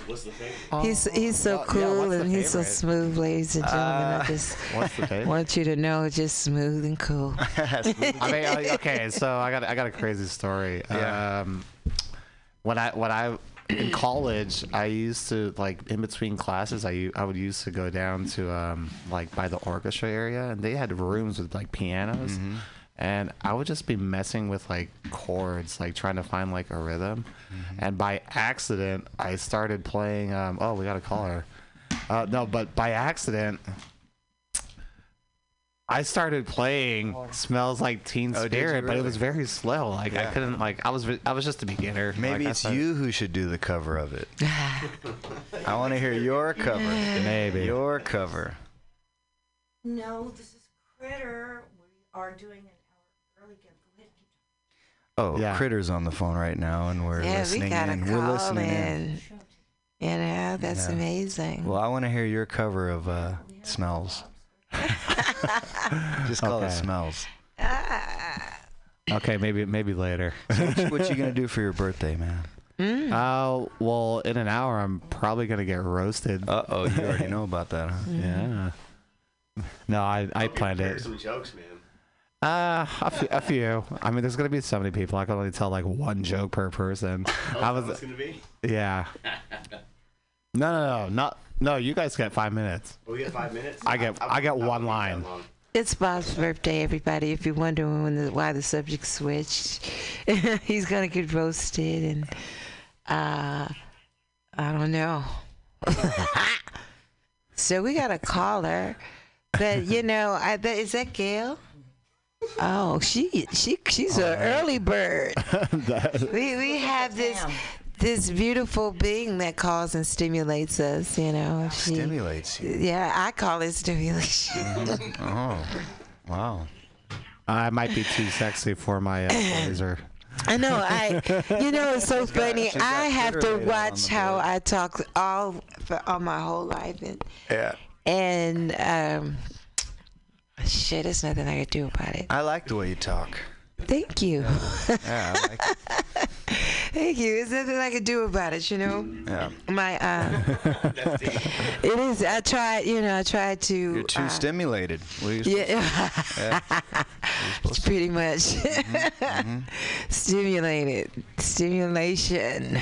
Speaker 22: What's the thing?
Speaker 23: He's he's so
Speaker 19: yeah,
Speaker 23: cool
Speaker 19: what's the
Speaker 23: and he's so smooth, ladies and gentlemen. I
Speaker 21: Uh,
Speaker 23: just
Speaker 19: What's the favorite?
Speaker 23: want you to know, just smooth and cool.
Speaker 19: I mean, okay, so I got I got a crazy story.
Speaker 21: Yeah.
Speaker 19: Um, when I when I in college, I used to like in between classes, I I would used to go down to um like by the orchestra area, and they had rooms with like pianos,
Speaker 21: Mm-hmm.
Speaker 19: And I would just be messing with like chords, like trying to find like a rhythm,
Speaker 21: Mm-hmm.
Speaker 19: and by accident, I started playing. Um, oh, we got a caller. Uh, no, but by accident. I started playing "Smells Like Teen
Speaker 21: Oh, did you
Speaker 19: Spirit," but it was very slow. Like I couldn't like I was I was just a beginner.
Speaker 21: Maybe
Speaker 19: Like,
Speaker 21: it's
Speaker 19: started-
Speaker 21: you who should do the cover of it. I want to hear your cover.
Speaker 19: Maybe.
Speaker 21: Your cover.
Speaker 20: No, this is Critter. We are doing an
Speaker 21: Oh,
Speaker 19: Yeah.
Speaker 21: Critter's on the phone right now, and we're
Speaker 23: yeah, we
Speaker 21: listening
Speaker 23: got a
Speaker 21: in.
Speaker 23: call
Speaker 21: We're listening in.
Speaker 23: in. You know, that's
Speaker 21: Yeah.
Speaker 23: amazing.
Speaker 21: Well, I want to hear your cover of uh, "Smells." Just call it
Speaker 19: Okay.
Speaker 21: "Smells."
Speaker 19: Okay, maybe maybe later.
Speaker 21: So what, you, what you gonna do for your birthday, man?
Speaker 23: Mm.
Speaker 19: Oh well, in an hour I'm probably gonna get roasted.
Speaker 21: Uh oh, you already know about that, huh?
Speaker 19: Yeah. No, I I planned it.
Speaker 22: Some jokes, man.
Speaker 19: Uh, a few. I mean, there's gonna be so many people. I can only tell like one joke per person.
Speaker 22: Oh,
Speaker 19: I
Speaker 22: that's
Speaker 19: was,
Speaker 22: gonna be.
Speaker 19: yeah. No, no, no, not no. You guys get five minutes.
Speaker 22: We get five minutes.
Speaker 19: I get I get one line.
Speaker 23: It's Bob's birthday, everybody. If you're wondering when the, why the subject switched, he's gonna get roasted, and uh, I don't know. so we got a caller, but you know, I, that, is that Gail? Oh, she she she's an early bird. we we have this this beautiful being that calls and stimulates us. You know, she,
Speaker 21: Stimulates you.
Speaker 23: Yeah, I call it stimulation.
Speaker 21: Oh, wow.
Speaker 19: I might be too sexy for my uh, blazer.
Speaker 23: I know. I, you know, it's so funny.
Speaker 19: she's got
Speaker 23: I have to watch
Speaker 19: the
Speaker 23: how I talk all for all my whole life, and
Speaker 21: Yeah.
Speaker 23: and um, shit, there's nothing I could do about it.
Speaker 21: I like the way you talk.
Speaker 23: Thank you.
Speaker 21: Yeah, I like it.
Speaker 23: Thank you. There's nothing I could do about it. You know.
Speaker 21: Yeah.
Speaker 23: My uh, it is. I try. You know, I try to.
Speaker 21: You're too
Speaker 23: uh,
Speaker 21: stimulated. What are you supposed
Speaker 23: Yeah.
Speaker 21: Yeah.
Speaker 23: It's pretty much
Speaker 21: Mm-hmm,
Speaker 23: stimulated stimulation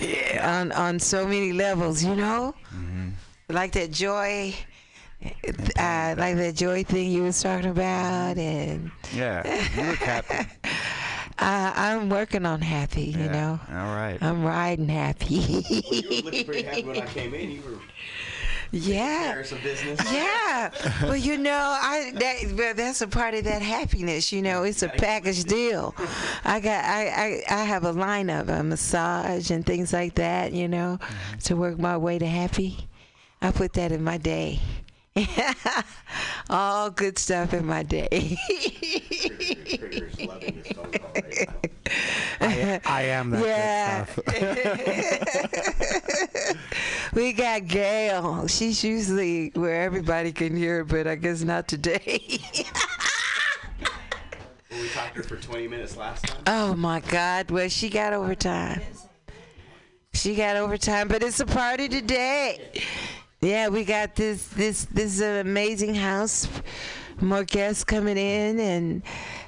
Speaker 23: Yeah. on on so many levels you know
Speaker 21: Mm-hmm.
Speaker 23: like that joy uh, like that joy thing you was talking about and
Speaker 21: Yeah. You look happy.
Speaker 23: uh, I'm working on happy you
Speaker 21: Yeah.
Speaker 23: know
Speaker 21: All right.
Speaker 23: I'm riding happy
Speaker 22: You were looking pretty happy when I came in. You were
Speaker 23: yeah
Speaker 22: there some business.
Speaker 23: Yeah, well, you know, I that well, that's a part of that happiness. You know, it's a package deal. I got I I, I have a line of a massage and things like that. You know, to work my way to happy. I put that in my day. All good stuff in my day.
Speaker 19: I, I am that
Speaker 23: Yeah.
Speaker 19: good stuff.
Speaker 23: we got Gail. She's usually where everybody can hear her, but I guess not today.
Speaker 22: we talked to her for 20 minutes last time.
Speaker 23: oh my God. Well, she got overtime. She got overtime, but it's a party today. Yeah, we got this this this uh, amazing house. More guests coming in, and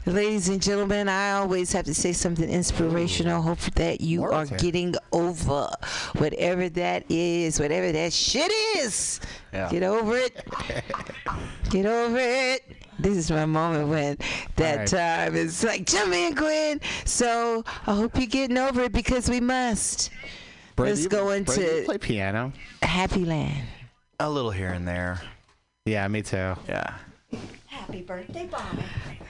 Speaker 23: ladies and gentlemen, I always have to say something inspirational. Hope that you are
Speaker 26: here.
Speaker 23: getting over whatever that is, whatever that shit is.
Speaker 26: Yeah.
Speaker 23: Get over it. Get over it. This is my moment when that
Speaker 19: right.
Speaker 23: time is like, jump in, Gwen. So I hope you're getting over it because we must.
Speaker 19: Brady,
Speaker 23: Let's go into
Speaker 19: play piano.
Speaker 23: Happy Land.
Speaker 26: A little here and there.
Speaker 19: Yeah, me too.
Speaker 26: Yeah.
Speaker 25: Happy birthday, Bob.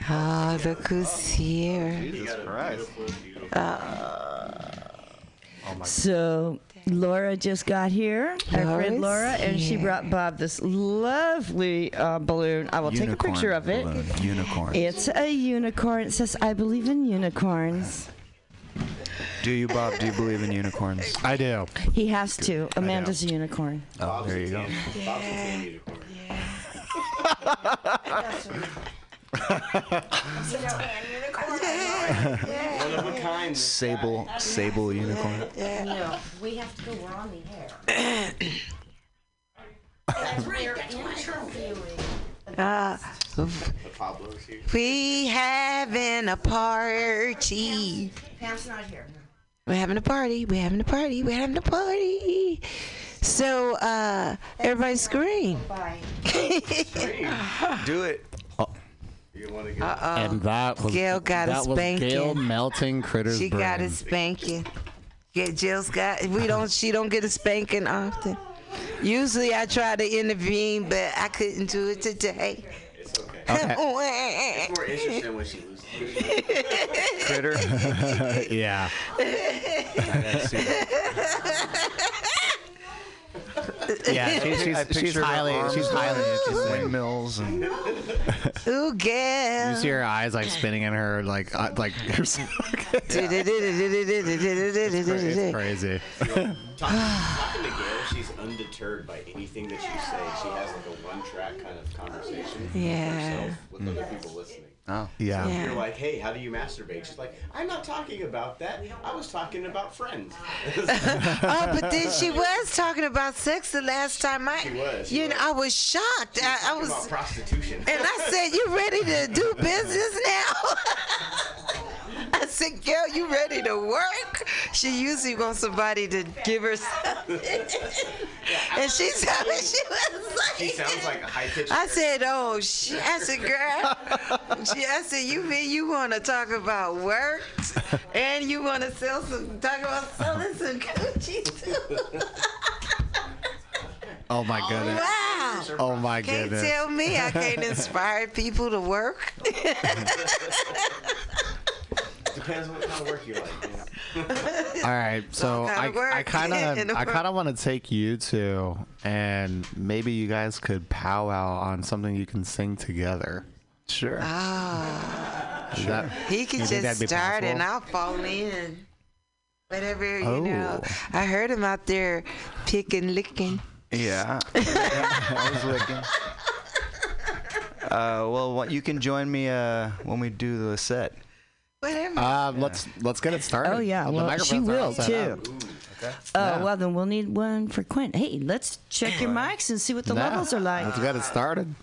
Speaker 23: Oh, look who's here.
Speaker 26: Jesus Christ.
Speaker 20: So Laura just got here, our friend
Speaker 23: Laura's
Speaker 20: Laura, and she brought Bob this lovely uh, balloon. I will take a picture of it.
Speaker 26: balloon. Unicorn.
Speaker 20: It's a unicorn. It says, "I believe in unicorns."
Speaker 26: Do you, Bob? Do you believe in unicorns?
Speaker 19: I do.
Speaker 20: He has to. Amanda's a unicorn.
Speaker 26: Oh, there you go.
Speaker 22: One of a kind.
Speaker 26: Sable, sable unicorn.
Speaker 25: No, we have to go. We're on the air. That's we're interviewing.
Speaker 23: Uh,
Speaker 22: The Pablo's here.
Speaker 23: we having a party.
Speaker 25: Pam's not here.
Speaker 23: We're having a party. We're having a party. We're having a party. So, uh, everybody scream.
Speaker 25: Bye.
Speaker 26: Do it.
Speaker 22: You want to get
Speaker 23: Uh-oh.
Speaker 19: And that was
Speaker 23: Gail got a
Speaker 19: that was
Speaker 23: spanking.
Speaker 19: Gail melting critters.
Speaker 23: She got a spanking. Yeah, Jill's got. We don't. She don't get a spanking often. Usually, I try to intervene, but I couldn't do it today.
Speaker 22: It's okay. It's more interesting when she loses.
Speaker 26: Critter.
Speaker 19: yeah. Yeah, she's she's, she's
Speaker 26: picture her
Speaker 19: highly she's highly
Speaker 26: going
Speaker 19: interested.
Speaker 26: Windmills and
Speaker 23: Ooh, Gail.
Speaker 19: You see her eyes like spinning in her like uh, like it's crazy.
Speaker 22: Talking, talking to Gail, she's undeterred by anything that you say. She has like a one-track kind of conversation with
Speaker 23: Yeah.
Speaker 22: herself with other people listening.
Speaker 26: Oh.
Speaker 19: Yeah.
Speaker 22: So
Speaker 23: Yeah.
Speaker 22: You're like, hey, how do you masturbate? She's like, I'm not talking about that. I was talking about friends.
Speaker 23: oh, but then she was talking about sex the last time I.
Speaker 22: She was, she
Speaker 23: you know. I was shocked.
Speaker 22: She was
Speaker 23: I, I
Speaker 22: talking
Speaker 23: was.
Speaker 22: about prostitution.
Speaker 23: And I said, "You ready to do business now?" I said, "Girl, you ready to work?" She usually wants somebody to give her something, and she told me she was like.
Speaker 22: She sounds like a high-pitched.
Speaker 23: I said, "Oh shit!" I said, "Girl," she, I said, "You mean you want to talk about work, and you want to sell some, talk about selling some coochie too?"
Speaker 19: Oh my oh, goodness.
Speaker 23: Wow!
Speaker 19: Oh my goodness.
Speaker 23: Can't tell me I can't inspire people to work.
Speaker 22: Depends on what kind of work you like. you.
Speaker 19: All right, so
Speaker 23: kinda
Speaker 19: I,
Speaker 23: work
Speaker 19: I kind of I kind of want to take you two, and maybe you guys could powwow on something you can sing together.
Speaker 26: Sure.
Speaker 23: Ah,
Speaker 19: Is that-
Speaker 23: he can
Speaker 19: you think that'd
Speaker 23: just
Speaker 19: be
Speaker 23: start and? I'll fall in. Whatever, you
Speaker 19: Oh.
Speaker 23: know. I heard him out there picking, licking.
Speaker 26: Yeah. I was looking. Uh, well, what, you can join me uh, when we do the set.
Speaker 23: Whatever.
Speaker 19: Uh, let's let's get it started.
Speaker 20: Oh yeah, well she
Speaker 19: microphones are all
Speaker 20: will too.
Speaker 19: up.
Speaker 26: Okay.
Speaker 20: Oh
Speaker 19: Yeah.
Speaker 20: well, then we'll need one for Quinn. Hey, let's check your mics and see what the
Speaker 19: Yeah,
Speaker 20: levels are like.
Speaker 19: Let's get it started.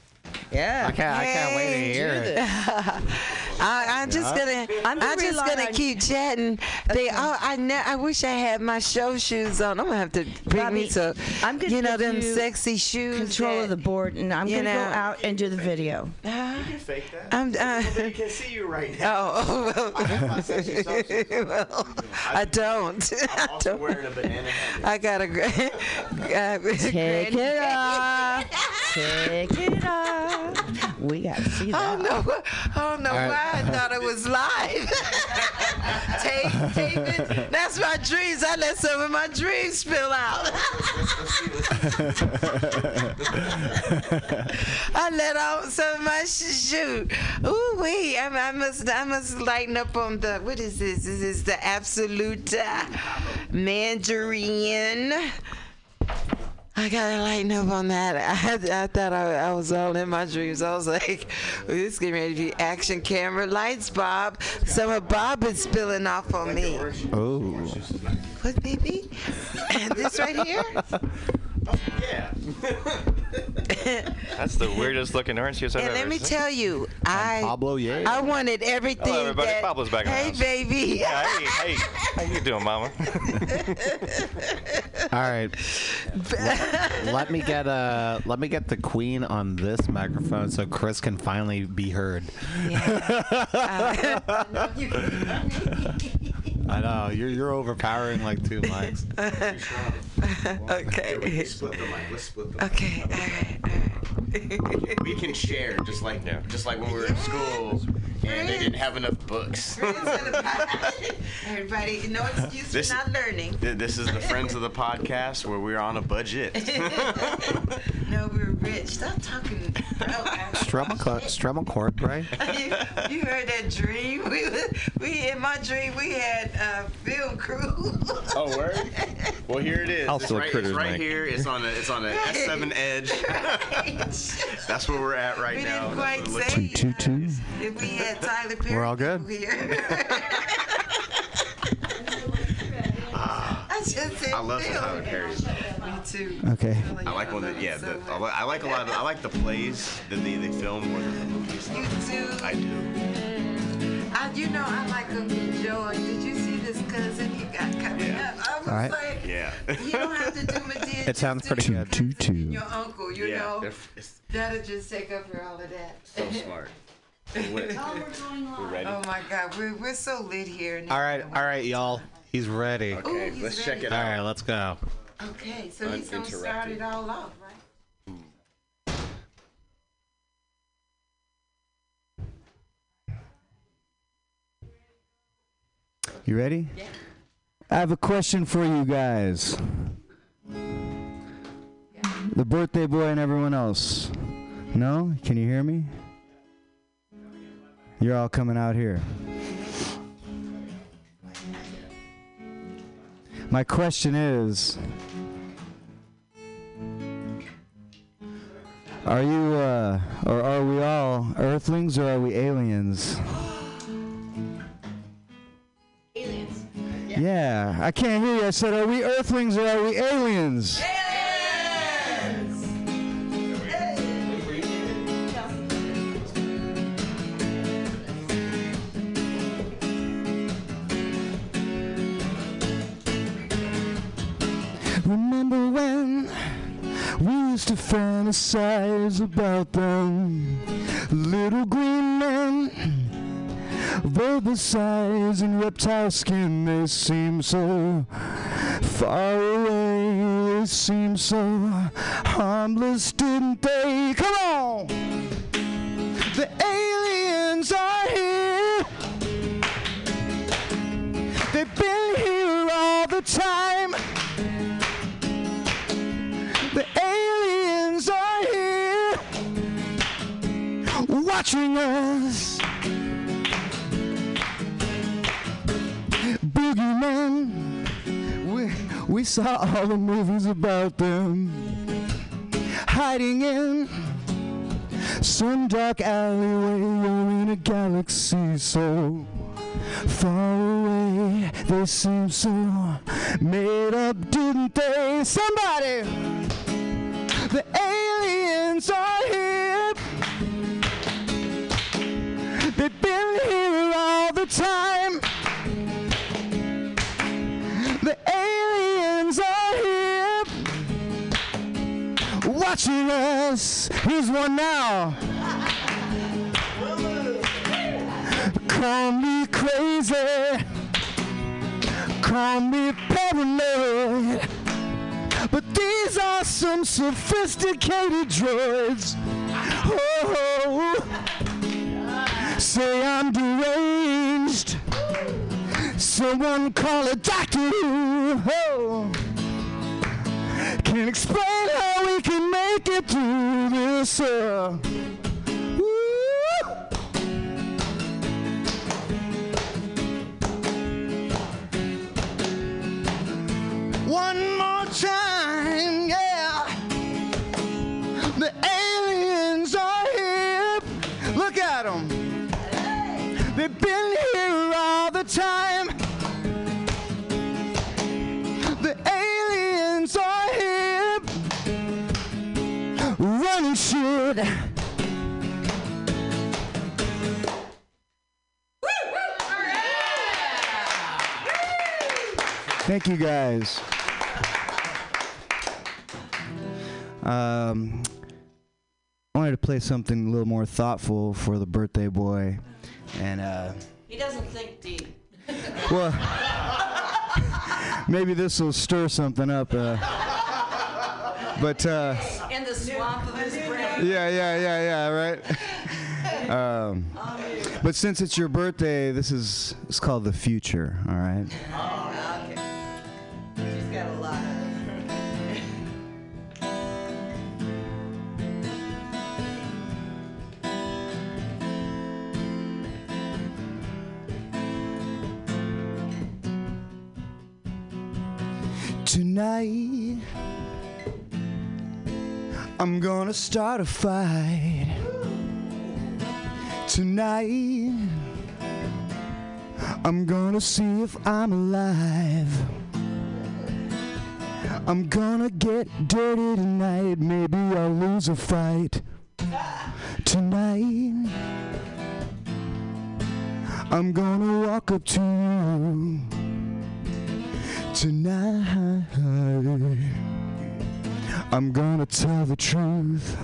Speaker 20: Yeah.
Speaker 19: I can't I can't wait to
Speaker 23: Hey,
Speaker 19: hear it.
Speaker 23: I, I'm just gonna.
Speaker 20: I'm
Speaker 23: I'm, just gonna
Speaker 20: on-
Speaker 23: keep chatting. They. Oh, I. Ne- I wish I had my show shoes on. I'm gonna have to bring
Speaker 20: Bobby,
Speaker 23: me some.
Speaker 20: I'm gonna
Speaker 23: You know them
Speaker 20: you
Speaker 23: sexy shoes.
Speaker 20: Control
Speaker 23: that,
Speaker 20: of the board, and I'm gonna
Speaker 23: know-
Speaker 20: go out and do the video.
Speaker 22: You can fake that.
Speaker 23: I'm. Uh,
Speaker 22: Nobody can see you right now.
Speaker 23: oh, well,
Speaker 22: I have my sexy
Speaker 23: well, I don't. I
Speaker 22: I'm also
Speaker 23: don't.
Speaker 22: wearing a banana hammock.
Speaker 23: I got a great.
Speaker 20: Take it off. Take it off. We got to see
Speaker 23: I
Speaker 20: that.
Speaker 23: don't know. I don't know
Speaker 19: All right.
Speaker 23: why I thought it was live. tape, tape it. That's my dreams. I let some of my dreams spill out. I let out some of my sh- shoot. Ooh wee! I, I must, I must lighten up on the. What is this? This is the absolute uh, mandarin.
Speaker 27: I gotta lighten up on that. I, I thought I, I was all in my dreams. I was like, this is getting ready to be action camera lights, Bob. Some of Bob is spilling off on me.
Speaker 19: Oh.
Speaker 27: What, baby? And this right here?
Speaker 28: Oh, Yeah. That's the weirdest looking orange juice I've
Speaker 27: And
Speaker 28: ever
Speaker 27: let me
Speaker 28: seen.
Speaker 27: tell you, I
Speaker 19: Pablo Yates.
Speaker 27: I wanted everything.
Speaker 28: Hello, everybody.
Speaker 27: that-
Speaker 28: Pablo's back in
Speaker 27: Hey,
Speaker 28: house.
Speaker 27: baby.
Speaker 28: Yeah, hey, hey, how you doing, Mama?
Speaker 19: All right. let, let me get uh let me get the queen on this microphone so Chris can finally be heard. I know you're you're overpowering like two mics.
Speaker 27: okay.
Speaker 22: Split the mic. Let's split the
Speaker 27: Okay. All right.
Speaker 22: We can share, just like just like when we were in school and they didn't have enough books.
Speaker 27: Everybody, no excuse
Speaker 22: This-
Speaker 27: for not learning.
Speaker 22: This is the Friends of the Podcast where we're on a budget.
Speaker 27: No, we're rich. Stop talking.
Speaker 19: Strum a cl- strum a chord, right?
Speaker 27: you, you heard that dream? We, was- we in my dream we had a film crew.
Speaker 22: Oh, word? Well, here it is.
Speaker 28: I'll
Speaker 22: it's
Speaker 28: still
Speaker 22: right,
Speaker 28: critters,
Speaker 22: it's right
Speaker 28: Mike.
Speaker 22: here. It's on a it's on a S7 Edge. That's where we're at right now.
Speaker 27: We
Speaker 22: now.
Speaker 27: didn't quite
Speaker 22: what it
Speaker 27: say
Speaker 22: looks
Speaker 19: Two two.
Speaker 27: if we had Tyler Perry
Speaker 19: We're all good.
Speaker 27: here. Ah. I just said
Speaker 22: I love some
Speaker 27: film.
Speaker 22: Tyler Perry.
Speaker 27: Me too.
Speaker 21: Okay.
Speaker 22: I like when the, yeah, the, I, like a lot. Of, I like the plays that they, they film more than the movies.
Speaker 27: You too.
Speaker 22: I do.
Speaker 27: I, you know, I like Uncle Joe. Did you see this cousin he got coming
Speaker 22: Yeah.
Speaker 27: up? I was
Speaker 19: All right.
Speaker 27: like,
Speaker 22: Yeah.
Speaker 27: you don't have to do Madea.
Speaker 19: It sounds pretty good.
Speaker 21: Two two.
Speaker 27: Your uncle, you
Speaker 22: Yeah,
Speaker 27: know,
Speaker 22: they're
Speaker 27: that'll just take up for all of that.
Speaker 22: so smart. Lit. We're ready.
Speaker 27: Oh my God, we're, we're so lit here. and
Speaker 19: All right, all right, y'all. He's ready.
Speaker 22: Okay,
Speaker 27: Ooh, he's
Speaker 22: let's check it
Speaker 19: All
Speaker 22: out.
Speaker 19: right, let's go.
Speaker 27: Okay, so he's gonna start it all off,
Speaker 21: You ready? Yeah. I have a question for you guys. The birthday boy and everyone else. No? Can you hear me? You're all coming out here. My question is Are you, uh, or are we all Earthlings or are we aliens? Yeah, I can't hear you. I said, are we Earthlings or are we aliens? Remember when we used to fantasize about them little green men? Verbicides and reptile skin, they seem so far away. They seem so harmless, didn't they? Come on! The aliens are here. They've been here all the time. The aliens are here watching us. Boogeyman, we, we saw all the movies about them hiding in some dark alleyway or in a galaxy so far away. They seem so made up, didn't they? Somebody! The aliens are here. They've been here all the time. Watching us. Here's one now. Call me crazy. Call me paranoid. But these are some sophisticated droids. Oh, say I'm deranged. Someone call a doctor. Oh, can't explain how we can make it through this. Uh, One more time, yeah. The aliens are here. Look at them. They've been here all the time. The aliens are Thank you guys. Um, I wanted to play something a little more thoughtful for the birthday boy, and uh,
Speaker 20: He doesn't think deep.
Speaker 21: well, maybe this will stir something up. Uh, but uh,
Speaker 20: In the swamp of his brain.
Speaker 21: Yeah, yeah, yeah, yeah, right. um, but since it's your birthday, this is it's called the future. All right.
Speaker 20: Oh, okay. She's got a lot of.
Speaker 21: Tonight, I'm gonna start a fight. Tonight, I'm gonna see if I'm alive. I'm gonna get dirty tonight. Maybe I'll lose a fight. Tonight, I'm gonna walk up to you. Tonight, I'm gonna tell the truth.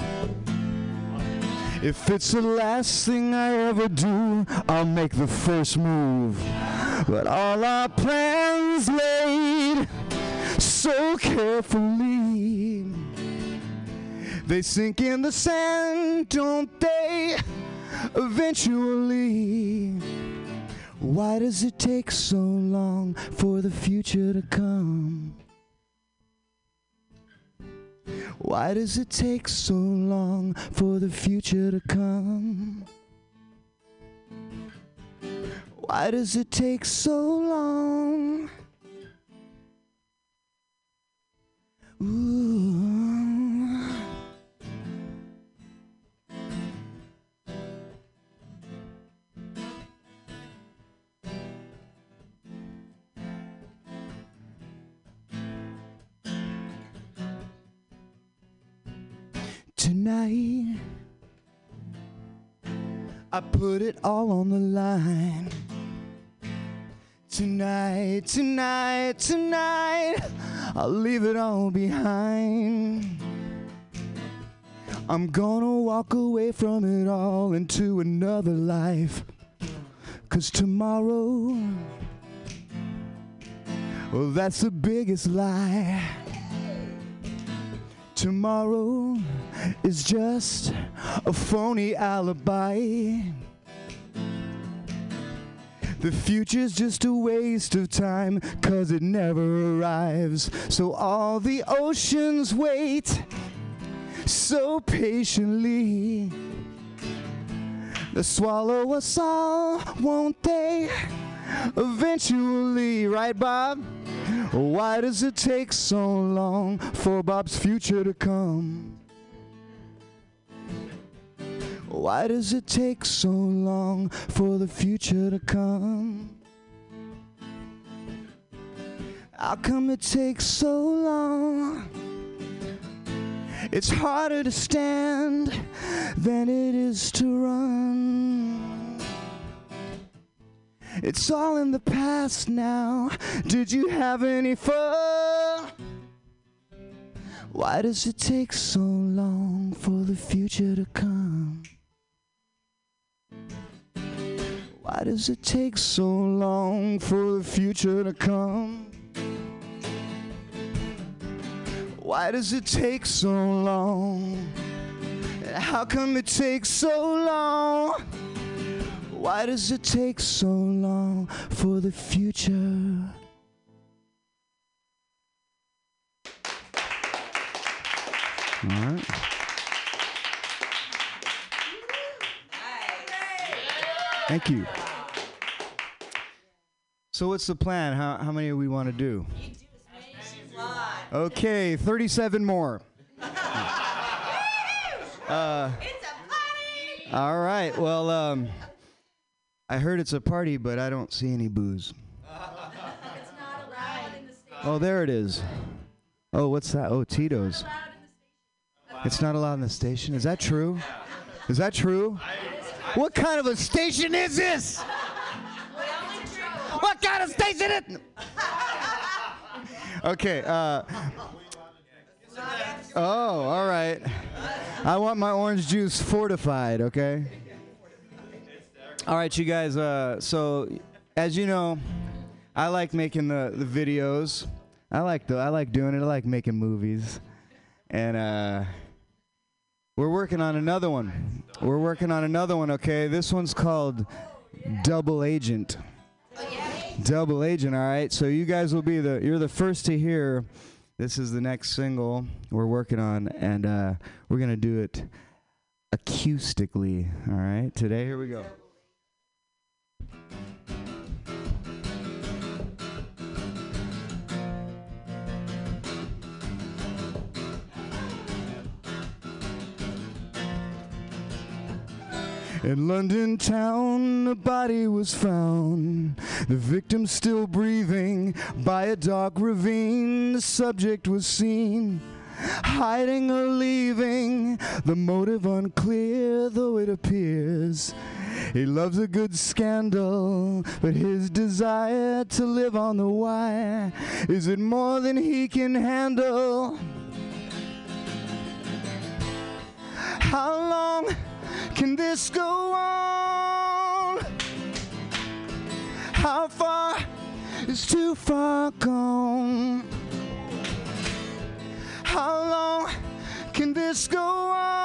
Speaker 21: If it's the last thing I ever do, I'll make the first move. But all our plans laid so carefully, they sink in the sand, don't they? Eventually. Why does it take so long for the future to come? Why does it take so long for the future to come? Why does it take so long? Ooh. Tonight, I put it all on the line. Tonight, tonight, tonight, I'll leave it all behind. I'm gonna walk away from it all into another life. Cause tomorrow, well, that's the biggest lie. Tomorrow is just a phony alibi. The future's just a waste of time, cause it never arrives. So all the oceans wait so patiently. They'll swallow us all, won't they? Eventually, right, Bob? Why does it take so long for Bob's future to come? Why does it take so long for the future to come? How come it takes so long? It's harder to stand than it is to run. It's all in the past now. Did you have any fun? Why does it take so long for the future to come? Why does it take so long for the future to come? Why does it take so long? How come it takes so long? Why does it take so long for the future? All right. Thank you. So what's the plan? How, how many do we want to do? Okay, 37 more. Uh, all right. Well, um, I heard it's a party, but I don't see any booze. Oh, there it is. Oh, what's that? Oh, Tito's. It's not allowed in the station. Is that true? Is that true? What kind of a station is this? What kind of station is? It? Okay. Uh, oh, all right. I want my orange juice fortified. Okay. All right, you guys. Uh, so, as you know, I like making the, the videos. I like the I like doing it. I like making movies, and uh, we're working on another one. We're working on another one. Okay, this one's called Double Agent. Double Agent. All right. So you guys will be the you're the first to hear. This is the next single we're working on, and uh, we're gonna do it acoustically. All right. Today, here we go. In London town, a body was found. The victim still breathing by a dark ravine. The subject was seen. Hiding or leaving, the motive unclear though it appears. He loves a good scandal, but his desire to live on the wire is it more than he can handle? How long can this go on? How far is too far gone? How long can this go on?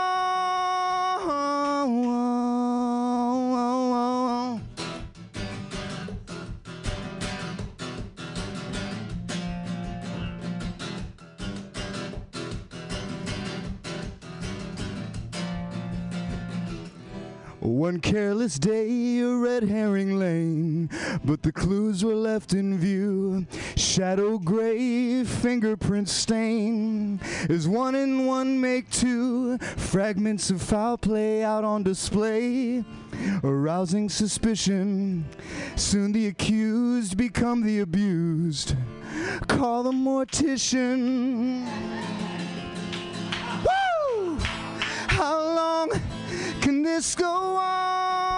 Speaker 21: One careless day, a red herring lane, but the clues were left in view. Shadow gray, fingerprint stain, is one and one make two. Fragments of foul play out on display, arousing suspicion. Soon the accused become the abused. Call the mortician. Woo! How long can this go on?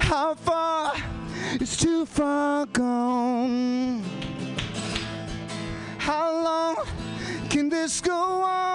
Speaker 21: How far is too far gone? How long can this go on?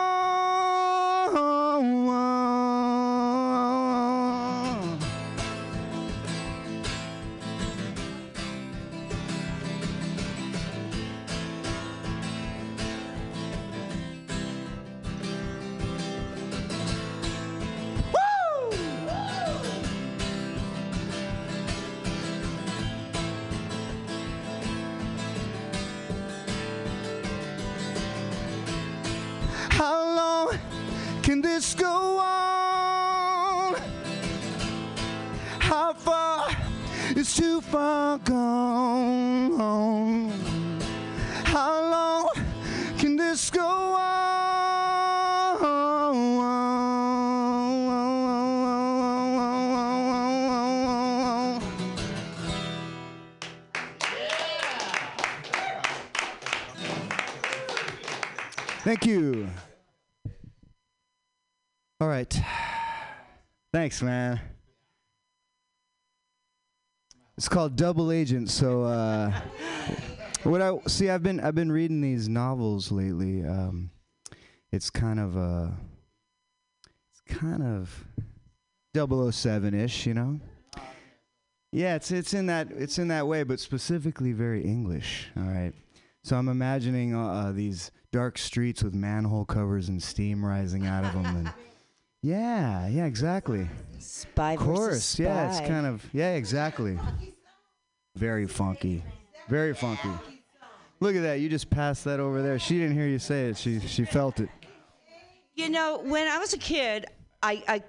Speaker 21: Can this go on? How far is too far gone? How long can this go on? Thank you. All right. Thanks, man. It's called Double Agent. So, uh, what I see, I've been I've been reading these novels lately. Um, it's kind of uh, it's kind of 007-ish, you know. Yeah, it's it's in that it's in that way, but specifically very English. All right. So I'm imagining uh, uh, these dark streets with manhole covers and steam rising out of them, and yeah, yeah, exactly.
Speaker 20: Spy
Speaker 21: Of
Speaker 20: versus
Speaker 21: course, yeah, it's
Speaker 20: spy.
Speaker 21: kind of yeah, exactly. Very funky, very funky. Look at that! You just passed that over there. She didn't hear you say it. She she felt it.
Speaker 20: You know, when I was a kid, I, I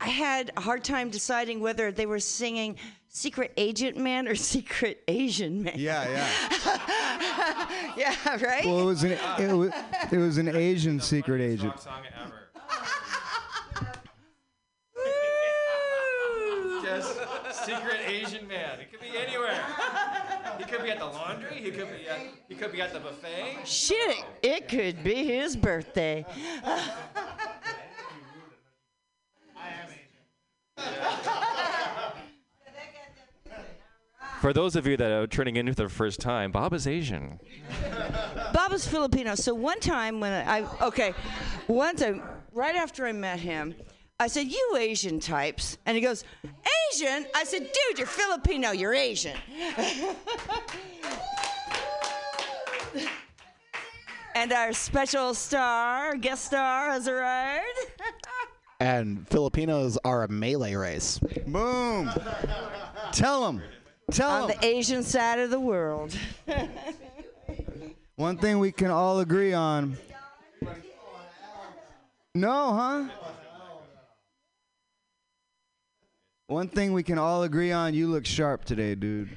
Speaker 20: I had a hard time deciding whether they were singing Secret Agent Man or Secret Asian Man.
Speaker 21: Yeah, yeah.
Speaker 20: yeah, right?
Speaker 21: Well, it was an it was, it was an Asian secret agent.
Speaker 29: Just secret Asian man. It could be anywhere.
Speaker 30: He could be at the laundry. He could be at. He could be at the buffet.
Speaker 20: Shit, it could be his birthday.
Speaker 28: For those of you that are turning in for the first time, Bob is Asian.
Speaker 20: Bob is Filipino. So one time when I okay, one time right after I met him, I said, "You Asian types," and he goes, "Asian?" I said, "Dude, you're Filipino. You're Asian." and our special star, guest star, has arrived.
Speaker 19: And Filipinos are a Malay race.
Speaker 21: Boom. Tell them. Tell
Speaker 20: On
Speaker 21: them.
Speaker 20: the Asian side of the world.
Speaker 21: One thing we can all agree on. No, huh? One thing we can all agree on, you look sharp today, dude.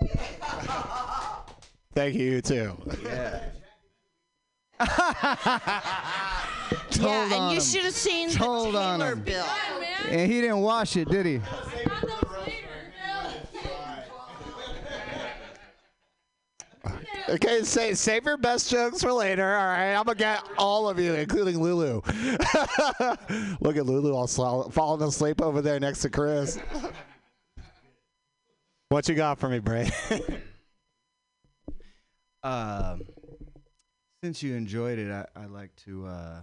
Speaker 19: Thank you, you too.
Speaker 21: Yeah.
Speaker 20: yeah, and
Speaker 21: on
Speaker 20: you should have seen
Speaker 21: Told
Speaker 20: the
Speaker 21: on
Speaker 20: Taylor
Speaker 21: him.
Speaker 20: bill.
Speaker 21: And he didn't wash it, did he?
Speaker 19: Okay, say save your best jokes for later. All right, I'm gonna get all of you, including Lulu. Look at Lulu all sl- falling asleep over there next to Chris. what you got for me, Bray?
Speaker 21: Um, since you enjoyed it, I, I'd like to. Uh,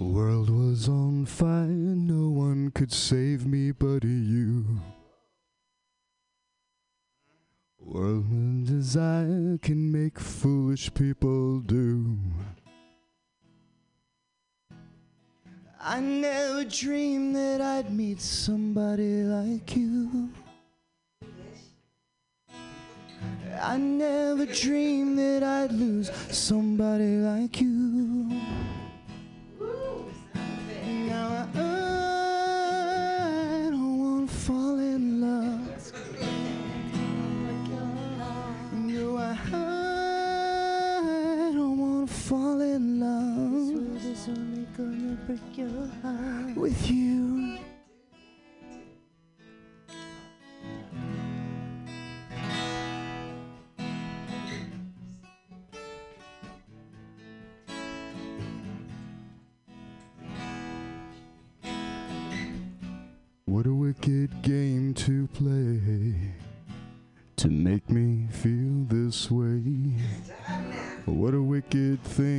Speaker 21: World was on fire, no one could save me but you. World desire can make foolish people do. I never dreamed that I'd meet somebody like you. I never dreamed that I'd lose somebody like you. With you. What a wicked game to play to make me feel this way. What a wicked thing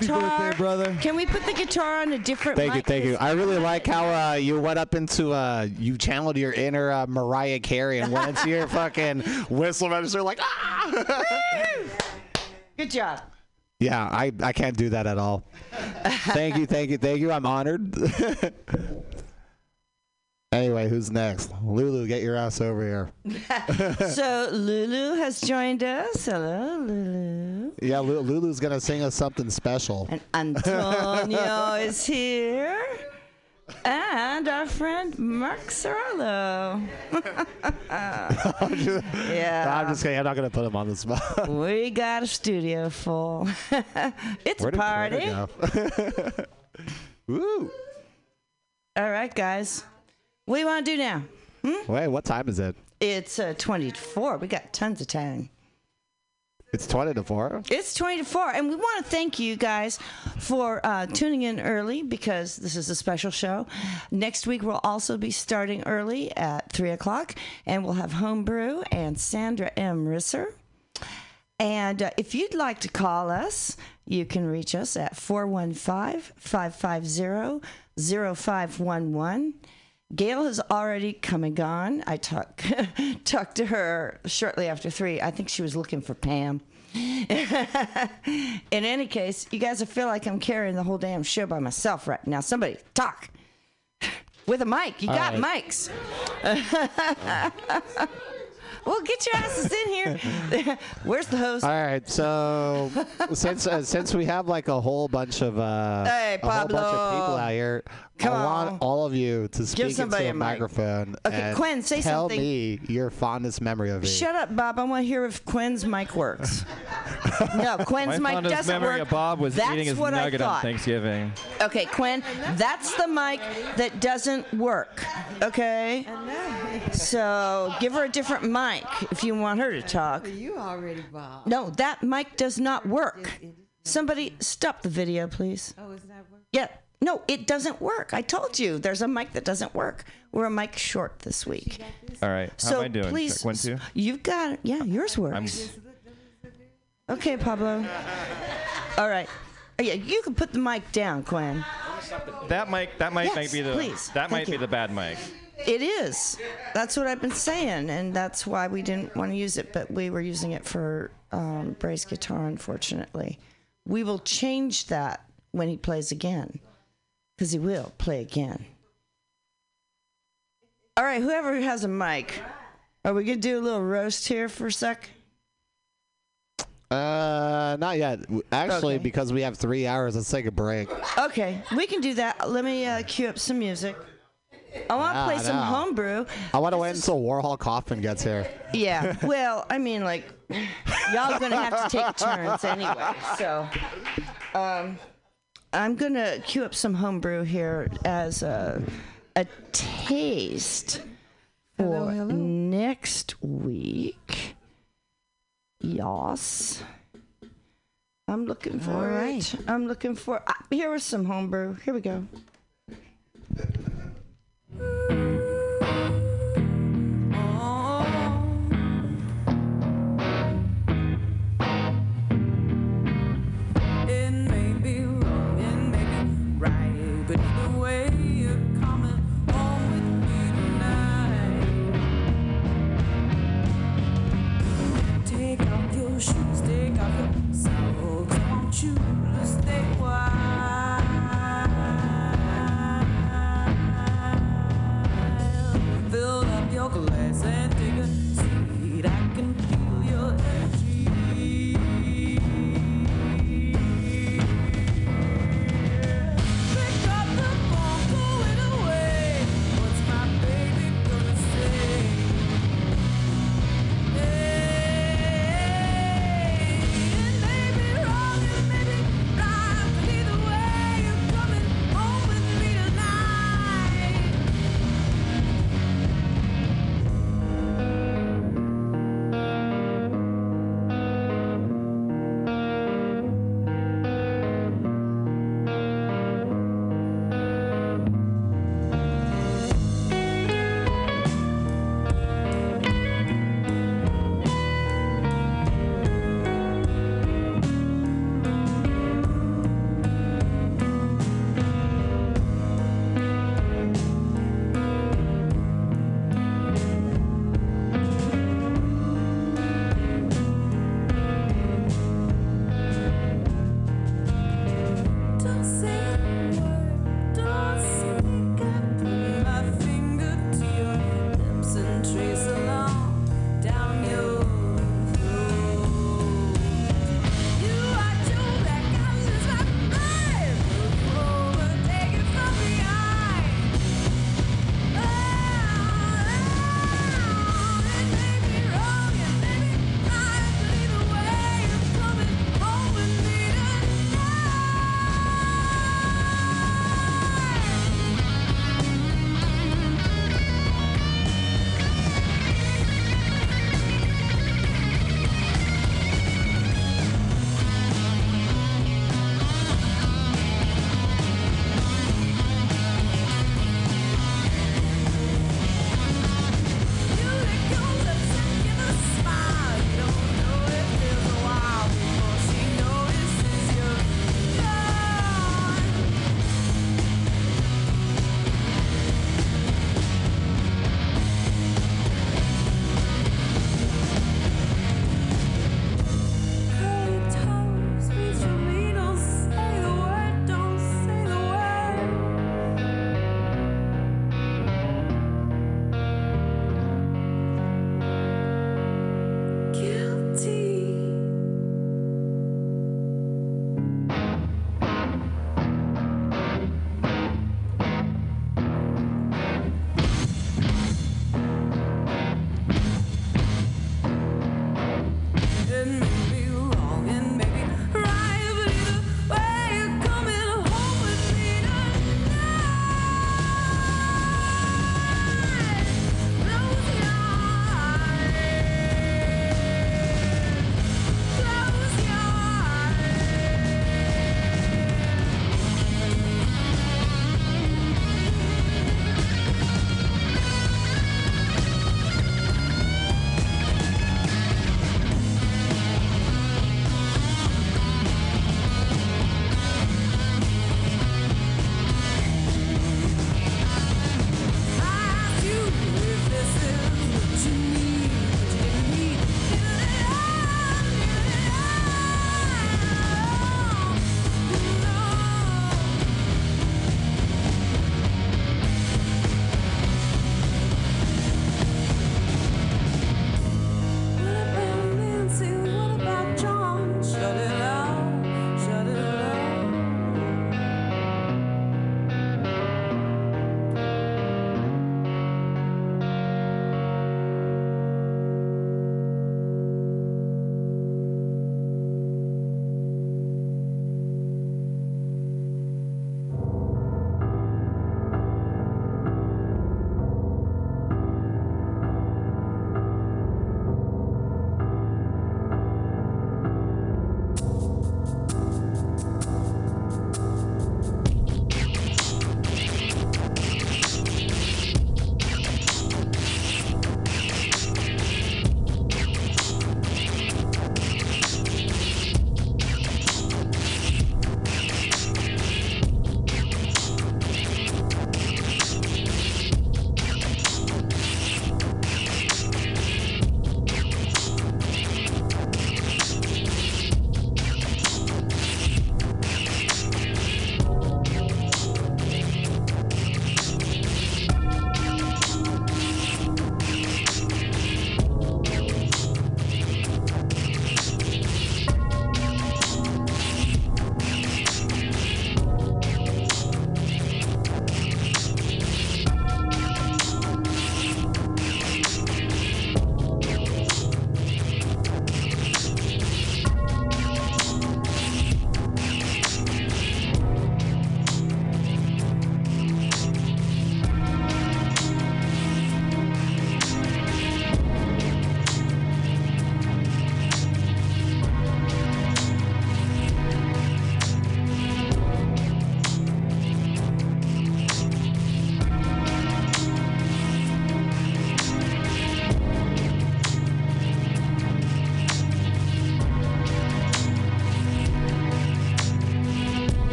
Speaker 20: the
Speaker 21: Happy birthday, brother.
Speaker 20: Can we put the guitar on a different
Speaker 19: Thank you, thank you. I really like how uh, you went up into uh, you channeled your inner uh, Mariah Carey and went into your fucking whistle register like ah.
Speaker 20: Good job.
Speaker 19: Yeah, I I can't do that at all. thank you, thank you, thank you. I'm honored. anyway, who's next? Lulu, get your ass over here.
Speaker 20: so Lulu has joined us. Hello, Lulu.
Speaker 19: Yeah, Lu- Lulu's gonna sing us something special.
Speaker 20: And Antonio is here. And our friend Mark Sorello. yeah.
Speaker 19: I'm just kidding. I'm not gonna put him on the spot.
Speaker 20: We got a studio full. it's
Speaker 19: Where
Speaker 20: a party.
Speaker 19: Woo.
Speaker 20: All right, guys. What do you want to do now?
Speaker 19: Wait, what time is it?
Speaker 20: It's uh, 20 to 4. We got tons of time.
Speaker 19: It's twenty to four.
Speaker 20: It's 20 to 4. And we want to thank you guys for uh, tuning in early because this is a special show. Next week, we'll also be starting early at 3 o'clock, and we'll have Homebrew and Sandra M. Risser. And uh, if you'd like to call us, you can reach us at 415 550 0511. Gail has already come and gone. I talked talked to her shortly after three. I think she was looking for Pam. In any case, you guys, feel like I'm carrying the whole damn show by myself right now. Somebody talk with a mic. You
Speaker 19: All
Speaker 20: got
Speaker 19: right.
Speaker 20: mics. well, get your asses in here. Where's the host?
Speaker 19: All right, so since uh, since we have like a whole bunch of uh,
Speaker 20: Hey,
Speaker 19: a whole bunch of people out here,
Speaker 20: Come
Speaker 19: I
Speaker 20: on.
Speaker 19: want all of you to speak into
Speaker 20: somebody
Speaker 19: a
Speaker 20: a mic.
Speaker 19: microphone.
Speaker 20: Okay,
Speaker 19: and
Speaker 20: Quinn, say
Speaker 19: tell
Speaker 20: something.
Speaker 19: Tell me your fondest memory of me.
Speaker 20: Shut up, Bob. I want to hear if Quinn's mic works. no, Quinn's
Speaker 28: My
Speaker 20: mic doesn't
Speaker 28: memory
Speaker 20: work.
Speaker 28: of Bob was
Speaker 20: That's
Speaker 28: eating his nugget on. Thanksgiving.
Speaker 20: Okay, Quinn, that's the mic that doesn't work. Okay? So give her a different mic if you want her to talk.
Speaker 27: You already, Bob.
Speaker 20: No, that mic does not work. Somebody stop the video, please.
Speaker 27: Oh, it's not working.
Speaker 20: Yeah. No, it doesn't work. I told you there's a mic that doesn't work. We're a mic short this week.
Speaker 28: All right. How
Speaker 20: So
Speaker 28: am I doing?
Speaker 20: please,
Speaker 28: Check one, two.
Speaker 20: You've got it. Yeah, yours works. Okay, Pablo. All right. Oh, yeah, you can put the mic down, Quinn.
Speaker 28: That mic. That mic
Speaker 20: Yes,
Speaker 28: might be the.
Speaker 20: please.
Speaker 28: That
Speaker 20: Thank
Speaker 28: might be the bad mic.
Speaker 20: It is. That's what I've been saying, and that's why we didn't want to use it, but we were using it for um, Bray's guitar, unfortunately. We will change that when he plays again, because he will play again. All right, whoever has a mic, are we going to do a little roast here for a sec?
Speaker 19: Uh, not yet. Actually,
Speaker 20: Okay.
Speaker 19: because we have three hours, let's take a break.
Speaker 20: Okay, we can do that. Let me uh, cue up some music. I want to play some
Speaker 19: no.
Speaker 20: homebrew.
Speaker 19: I want to wait until Warhol Kaufman gets here.
Speaker 20: Yeah. Well, I mean, like, y'all gonna have to take turns anyway. So, um, I'm gonna cue up some homebrew here as a a taste for next week. Yes. I'm looking for
Speaker 27: All
Speaker 20: it.
Speaker 27: right.
Speaker 20: I'm looking for. Uh, here is some homebrew. Here we go.
Speaker 31: It your
Speaker 23: glass.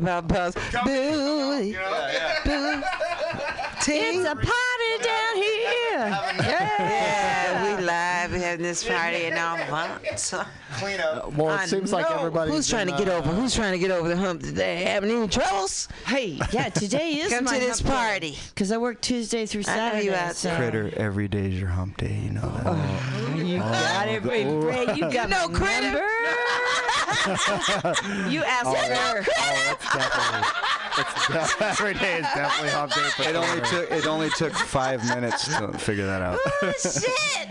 Speaker 23: Talking about Buzz? Booty. Boo-
Speaker 20: It's a party down here.
Speaker 23: Yeah, we live. We're having this party in our month.
Speaker 26: Clean up.
Speaker 19: Well, it
Speaker 23: I
Speaker 19: seems like
Speaker 23: know.
Speaker 19: everybody's
Speaker 23: Who's trying to get
Speaker 19: uh,
Speaker 23: over? Who's trying to get over the hump today? Having any troubles?
Speaker 20: Hey, yeah, today is
Speaker 23: Come
Speaker 20: my
Speaker 23: to this
Speaker 20: hump day.
Speaker 23: party.
Speaker 20: Because I work Tuesday through
Speaker 23: I know
Speaker 20: Saturday.
Speaker 23: you out
Speaker 20: so-
Speaker 26: Critter, every day is your hump day. You know that.
Speaker 20: You got it, Ray. Ray, You got
Speaker 23: No
Speaker 20: my
Speaker 23: critter.
Speaker 20: you asked
Speaker 19: Oh,
Speaker 20: her.
Speaker 19: oh, it's definitely. It's every day is definitely hump day for
Speaker 26: It only took it only took five minutes to figure that out.
Speaker 23: Oh, shit.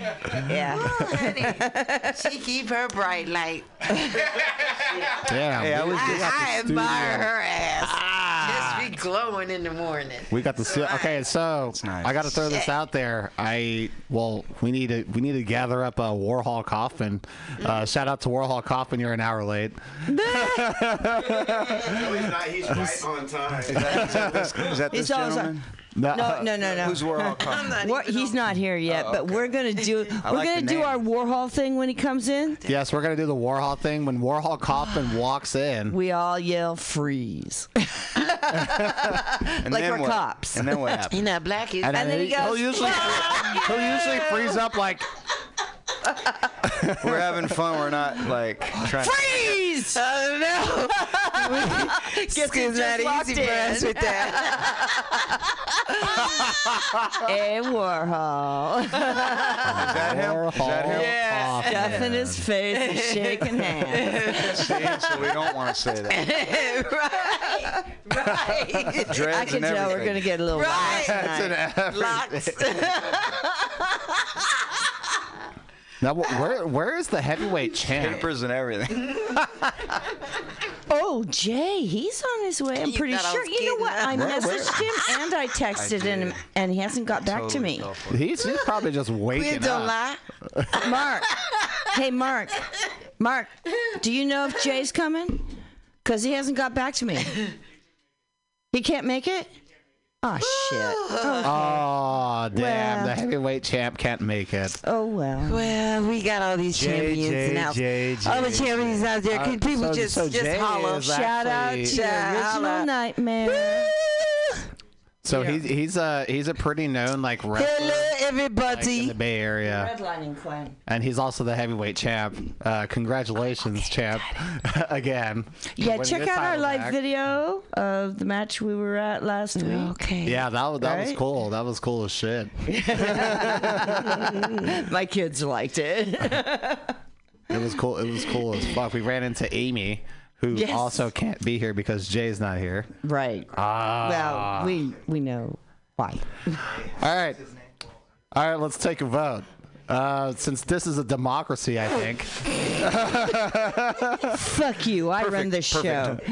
Speaker 20: Yeah.
Speaker 23: Oh, honey. She keep her bright light.
Speaker 19: Yeah,
Speaker 26: Hey, I was
Speaker 23: I, I admire her ass. Just be glowing in the morning.
Speaker 19: We got the stu- okay. So
Speaker 26: nice.
Speaker 19: I got to throw this out there. I well, we need to we need to gather up a Warhol Coffin. Uh, shout out to Warhol Coffin. You're an hour late.
Speaker 22: No, he's not. He's right on time.
Speaker 26: Is that, is that this, is that this
Speaker 20: always
Speaker 26: gentleman?
Speaker 19: Uh, no,
Speaker 20: No, no, no, no.
Speaker 26: Who's Warhol Coffin?
Speaker 23: I'm not
Speaker 20: War-
Speaker 23: even
Speaker 20: he's not here yet, oh, but we're gonna do we're
Speaker 26: like
Speaker 20: gonna
Speaker 26: the
Speaker 20: do
Speaker 26: name.
Speaker 20: our Warhol thing when he comes in.
Speaker 19: Yes, we're gonna do the Warhol thing. When Warhol Coffin walks in,
Speaker 20: We all yell freeze.
Speaker 26: And
Speaker 20: Like
Speaker 26: then
Speaker 20: we're
Speaker 26: what?
Speaker 20: cops.
Speaker 26: And then what happened?
Speaker 23: He not black. He's
Speaker 19: and,
Speaker 20: And then he
Speaker 19: will
Speaker 20: goes,
Speaker 19: usually he'll usually freeze up like
Speaker 26: We're having fun. We're not like trying.
Speaker 20: freeze.
Speaker 23: I don't know.
Speaker 20: Guess he
Speaker 23: It's
Speaker 20: just
Speaker 23: not
Speaker 20: walked
Speaker 23: easy for us
Speaker 20: in.
Speaker 23: with that.
Speaker 20: Hey Warhol.
Speaker 26: Is that him? Is that him?
Speaker 23: Yeah.
Speaker 20: Stuffing his face and shaking hands.
Speaker 26: See, so we don't want to say that.
Speaker 23: right. Right.
Speaker 26: Dreads
Speaker 20: I can
Speaker 26: and
Speaker 20: tell we're gonna get a little
Speaker 23: Right.
Speaker 20: wild
Speaker 19: that's an
Speaker 20: tonight.
Speaker 19: effort.
Speaker 23: Locks.
Speaker 19: Now, where where is the heavyweight champ?
Speaker 26: Papers and everything.
Speaker 20: Oh, Jay, he's on his way. I'm
Speaker 23: You
Speaker 20: pretty
Speaker 23: thought I
Speaker 20: sure.
Speaker 23: was
Speaker 20: You know
Speaker 23: kidding,
Speaker 20: what? I
Speaker 19: Where- where-
Speaker 20: messaged him and I texted
Speaker 26: I
Speaker 20: him, and he hasn't got back to me.
Speaker 26: Totally fell for it.
Speaker 19: He's, he's probably just
Speaker 23: We
Speaker 19: waking
Speaker 23: don't
Speaker 19: up.
Speaker 23: lie.
Speaker 20: Mark. Hey, Mark. Mark, do you know if Jay's coming? Because he hasn't got back to me. He can't make it? Oh, shit. Oh,
Speaker 19: Oh damn!
Speaker 20: Well.
Speaker 19: The heavyweight champ can't make it.
Speaker 20: oh well.
Speaker 23: Well, we got all these
Speaker 19: Jay,
Speaker 23: champions
Speaker 19: Jay,
Speaker 23: now.
Speaker 19: Jay,
Speaker 23: all the
Speaker 19: Jay,
Speaker 23: champions out there.
Speaker 19: Uh,
Speaker 23: Can people
Speaker 19: so-
Speaker 23: just
Speaker 19: so
Speaker 23: just
Speaker 19: Jay
Speaker 23: holler?
Speaker 20: Shout out
Speaker 19: actually-
Speaker 20: to
Speaker 23: Shout
Speaker 20: Original
Speaker 23: out.
Speaker 20: Nightmare.
Speaker 19: So he's he's a he's a pretty known like wrestler
Speaker 23: Hello,
Speaker 19: like, in the Bay Area,
Speaker 20: Redlining Quinn.
Speaker 19: and he's also the heavyweight champ. Uh, congratulations, champ, again.
Speaker 20: Yeah, check out our
Speaker 19: title
Speaker 20: live
Speaker 19: back.
Speaker 20: video of the match we were at last week.
Speaker 23: Okay.
Speaker 19: Yeah, that was that was cool. That was cool as shit.
Speaker 20: My kids liked it.
Speaker 19: It was cool. It was cool as fuck. We ran into Amy, who
Speaker 20: Yes.
Speaker 19: also can't be here because Jay's not here.
Speaker 20: right.
Speaker 19: Ah.
Speaker 20: Well, we we know why.
Speaker 19: All right. All right, let's take a vote. Uh, since this is a democracy, I think.
Speaker 20: Fuck you. I run this show.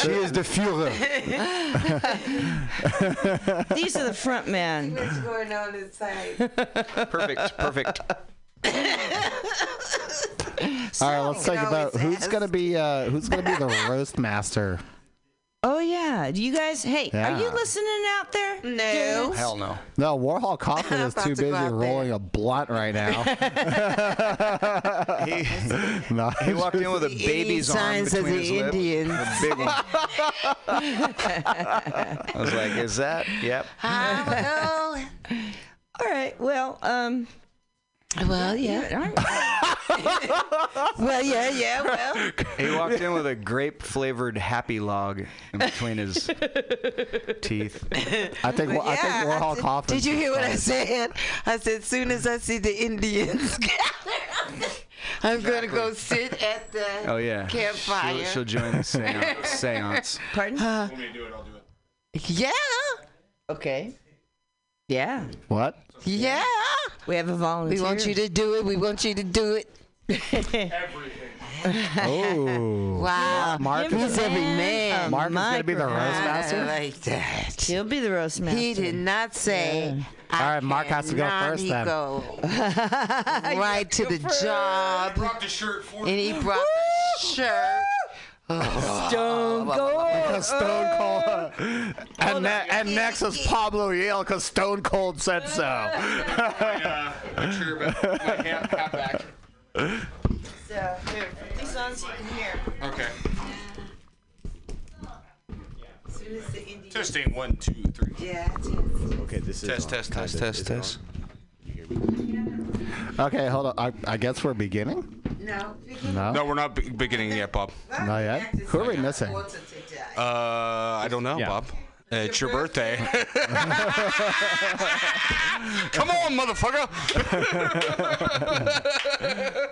Speaker 26: She is the Führer.
Speaker 20: These are the front men.
Speaker 23: What's going on inside?
Speaker 26: Perfect. Perfect.
Speaker 19: All right, let's
Speaker 23: You
Speaker 19: take a vote. Who's gonna be uh, Who's gonna be the roast master?
Speaker 20: Oh yeah. Do you guys? Hey, are you listening out there?
Speaker 23: No.
Speaker 26: Hell no.
Speaker 19: No, Warhol Kaufman is too
Speaker 23: to
Speaker 19: busy
Speaker 23: out
Speaker 19: rolling a blunt right now.
Speaker 26: He,
Speaker 19: no,
Speaker 26: he walked in with a
Speaker 23: Indian
Speaker 26: baby's arm
Speaker 23: signs of
Speaker 26: between
Speaker 23: the
Speaker 26: his lips.
Speaker 23: Indians.
Speaker 26: A big one. I was like, is that? Yep.
Speaker 20: All right. Well, um.
Speaker 23: Well, yeah. Well, yeah, yeah. Well,
Speaker 26: He walked in with a grape flavored happy log in between his teeth.
Speaker 19: I think I
Speaker 23: yeah,
Speaker 19: think Warhol
Speaker 23: said-
Speaker 19: Kaufman.
Speaker 23: Did you hear what I said? I said, soon as I see the Indians I'm going to go sit at the
Speaker 26: Oh yeah.
Speaker 23: campfire.
Speaker 26: She'll, she'll join the seance. seance.
Speaker 20: Pardon?
Speaker 22: Uh, want me to do it? I'll do it.
Speaker 23: yeah,
Speaker 20: Okay. Yeah.
Speaker 19: What?
Speaker 23: yeah.
Speaker 20: We have a volunteer.
Speaker 23: We want you to do it. We want you to do it.
Speaker 19: Oh.
Speaker 23: Wow.
Speaker 19: Mark
Speaker 23: He's
Speaker 19: is,
Speaker 23: every man.
Speaker 19: Mark is gonna be the roast
Speaker 23: I like that.
Speaker 20: He'll be the roast master.
Speaker 23: He did not say.
Speaker 19: All right, Mark has to go first then.
Speaker 23: Go right to the job,
Speaker 22: Brought the shirt for
Speaker 23: and he brought the shirt.
Speaker 20: Stone Cold.
Speaker 19: Stone Cold. And and, ne- and next is Pablo Yale because Stone Cold said so.
Speaker 32: uh, my chair back, my hand, hat back.
Speaker 20: So, here, put these on so you can hear.
Speaker 32: Okay.
Speaker 23: Soon as the Indian-
Speaker 32: Testing one, two, three.
Speaker 23: Yeah,
Speaker 22: Okay, this is
Speaker 32: Test,
Speaker 22: on,
Speaker 32: test, test, test, test.
Speaker 19: okay, hold on. I, I guess we're beginning.
Speaker 23: No.
Speaker 19: No.
Speaker 32: No, we're not be- beginning yet, Bob.
Speaker 19: Not yet. Who are we missing?
Speaker 32: Uh, I don't know, Bob. Uh, it's your birthday. Come on, motherfucker.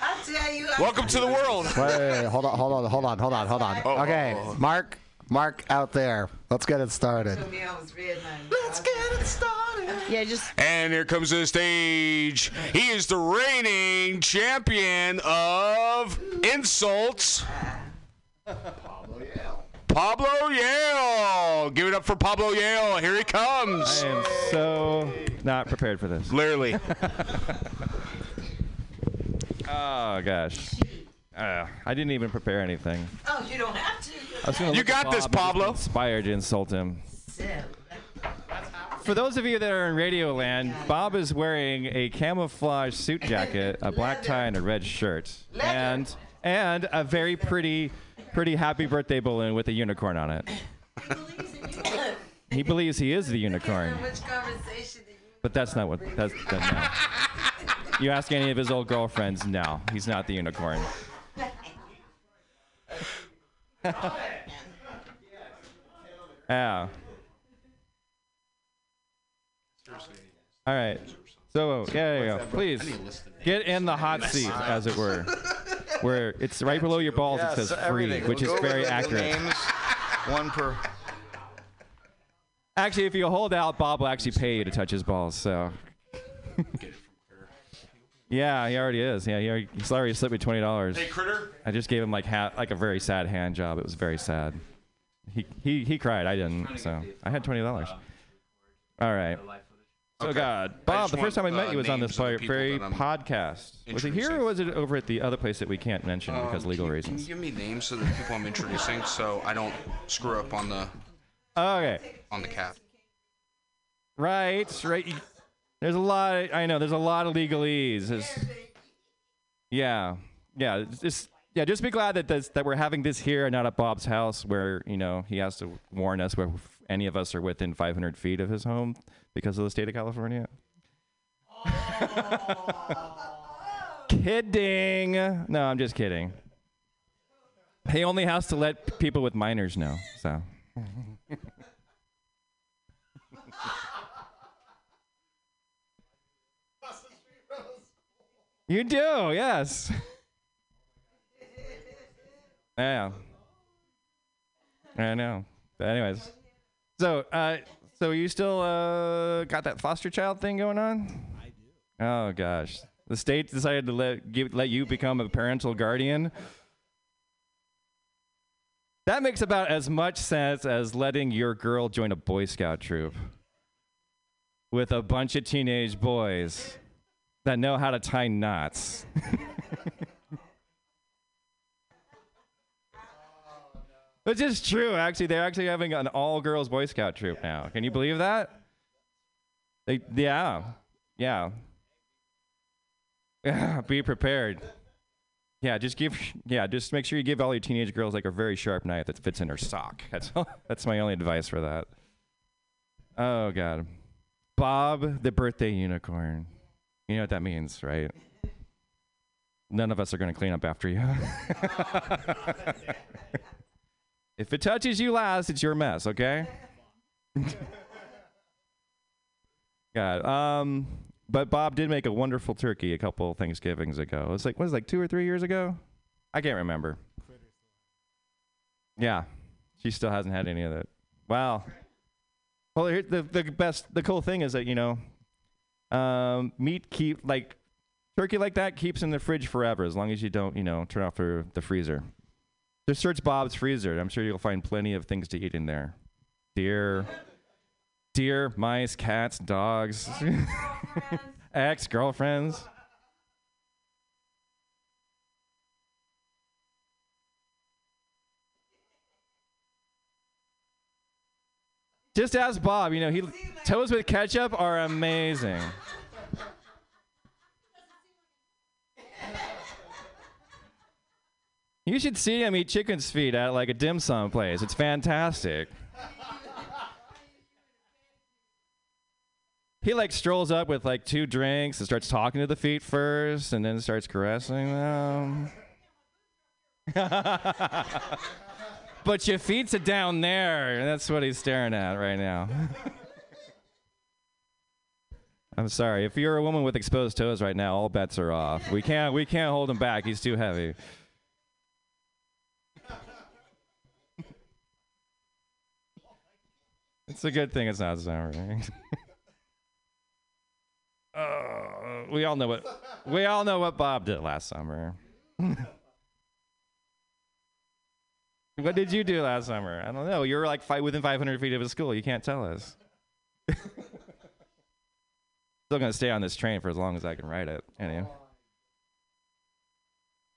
Speaker 23: I tell you. I-
Speaker 32: Welcome to the world.
Speaker 19: Wait, wait, wait, hold on, hold on, hold on, hold on, hold on.
Speaker 32: Oh,
Speaker 19: okay,
Speaker 32: oh, oh.
Speaker 19: Mark, Mark out there. Let's get it started.
Speaker 23: Let's get it started.
Speaker 20: Yeah, just
Speaker 32: And here comes to the stage. He is the reigning champion of insults. Pablo Yale. Give it up for Pablo Yale. Here he comes.
Speaker 28: I am so not prepared for this.
Speaker 32: Literally.
Speaker 28: Oh gosh. Uh, I didn't even prepare anything.
Speaker 23: Oh, you don't have to.
Speaker 28: I was gonna
Speaker 32: You got this,
Speaker 28: Bob and
Speaker 32: Pablo.
Speaker 28: Inspired to insult him. For those of you that are in Radio Land, Bob is wearing a camouflage suit jacket, a black tie, and a red shirt, and and a very pretty, pretty happy birthday balloon with a unicorn on it. He believes he is the unicorn, but that's not what that's. That, no. You ask any of his old girlfriends, no, he's not the unicorn. Yeah. All right. So yeah, there you go. Please get in the hot seat, as it were, where it's right below your balls.
Speaker 26: Yeah,
Speaker 28: it says
Speaker 26: so
Speaker 28: free,
Speaker 26: everything.
Speaker 28: which is
Speaker 26: We'll go
Speaker 28: very
Speaker 26: with the
Speaker 28: accurate.
Speaker 26: names, one per.
Speaker 28: Actually, if you hold out, Bob will actually pay you to touch his balls. So. yeah, he already is. Yeah, he already, he's already slipped me twenty dollars.
Speaker 32: Hey, critter.
Speaker 28: I just gave him like ha- like a very sad hand job. It was very sad. He he he cried. I didn't. So I had twenty dollars. All right. So
Speaker 32: Okay.
Speaker 28: God, Bob, the first time I met
Speaker 32: uh,
Speaker 28: you was on this
Speaker 32: names of the
Speaker 28: very,
Speaker 32: people
Speaker 28: very
Speaker 32: that I'm
Speaker 28: podcast. Was it here or was it over at the other place that we can't mention because
Speaker 32: Um,
Speaker 28: legal
Speaker 32: can,
Speaker 28: reasons?
Speaker 32: Can you give me names of the people I'm introducing so I don't screw up on the
Speaker 28: Okay.
Speaker 32: on the cat?
Speaker 28: Right, right. There's a lot. Of, I know. There's a lot of legalese. It's- yeah, yeah. Just yeah. Just be glad that this, that we're having this here and not at Bob's house, where you know he has to warn us where any of us are within 500 feet of his home because of the state of California. Oh. kidding. No, I'm just kidding. He only has to let people with minors know. So. You do, yes. yeah. I know. But anyways, so uh, so you still uh got that foster child thing going on? I do. Oh gosh, the state decided to let give, let you become a parental guardian. That makes about as much sense as letting your girl join a Boy Scout troop with a bunch of teenage boys that know how to tie knots. Which is true, actually. They're actually having an all girls Boy Scout troop now. Can you believe that? They, yeah. Yeah. Yeah, be prepared. Yeah, just give yeah, just make sure you give all your teenage girls like a very sharp knife that fits in her sock. That's that's my only advice for that. Oh god. Bob the birthday unicorn. You know what that means, right? None of us are going to clean up after you. if it touches you last, it's your mess, okay? God. Um, but Bob did make a wonderful turkey a couple Thanksgivings ago. It was like, what was it, like two or three years ago? I can't remember. Yeah. She still hasn't had any of it. Wow. Well, the the best, the cool thing is that you know, um, meat keep like turkey like that keeps in the fridge forever as long as you don't you know turn off the, the freezer. Just search Bob's freezer. I'm sure you'll find plenty of things to eat in there. Deer, deer, mice, cats, dogs, ex girlfriends. Just ask Bob. You know, he toast with ketchup are amazing. You should see him eat chicken's feet at like a dim sum place. It's fantastic. He like strolls up with like two drinks and starts talking to the feet first and then starts caressing them. but your feet's are down there, and that's what he's staring at right now. I'm sorry. If you're a woman with exposed toes right now, all bets are off. We can't we can't hold him back. He's too heavy. It's a good thing it's not summer. uh, we all know what we all know what Bob did last summer. what did you do last summer? I don't know. You were like fi- within 500 feet of a school. You can't tell us. Still gonna stay on this train for as long as I can ride it. Anyway.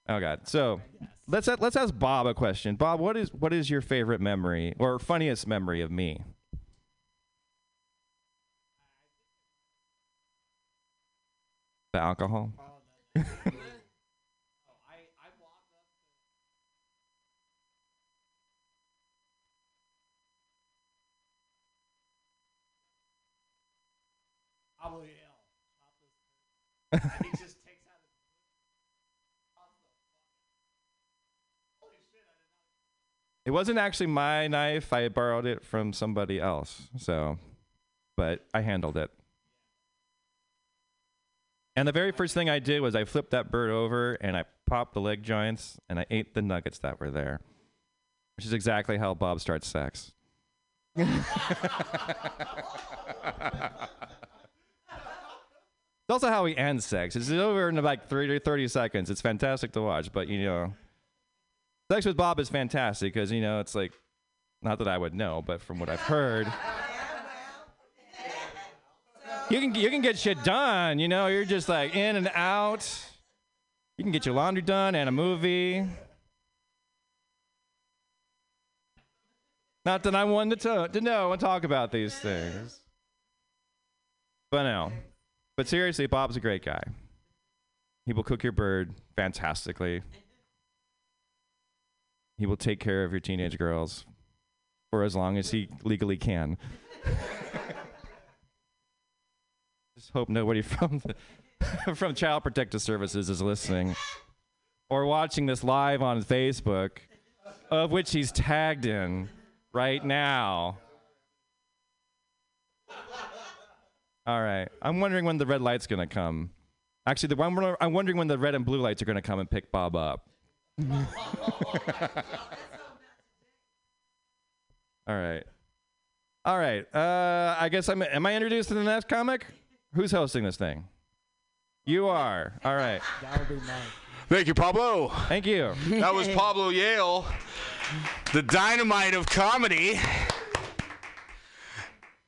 Speaker 28: Oh God. So let's let's ask Bob a question. Bob, what is what is your favorite memory or funniest memory of me? The alcohol.
Speaker 19: Probably ill. he just takes out
Speaker 28: It wasn't actually my knife. I borrowed it from somebody else. So, but I handled it. And the very first thing I did was I flipped that bird over and I popped the leg joints and I ate the nuggets that were there, which is exactly how Bob starts sex. It's also how he ends sex. It's over in like 30, 30 seconds. It's fantastic to watch, but you know, sex with Bob is fantastic because you know it's like, not that I would know, but from what I've heard, you can you can get shit done. You know, you're just like in and out. You can get your laundry done and a movie. Not that I'm one to, to, to know and talk about these things. But no. But seriously, Bob's a great guy. He will cook your bird fantastically. He will take care of your teenage girls for as long as he legally can. Just hope nobody from the, from Child Protective Services is listening or watching this live on Facebook, of which he's tagged in right now. All right. I'm wondering when the red light's going to come. Actually, the one I'm wondering when the red and blue lights are going to come and pick Bob up. All right. All right. Uh, I guess I'm. Am I introduced to the next comic? Who's hosting this thing? You are. All right.
Speaker 27: That would be nice.
Speaker 32: Thank you, Pablo.
Speaker 28: Thank you.
Speaker 32: That was Pablo Yale, the dynamite of comedy.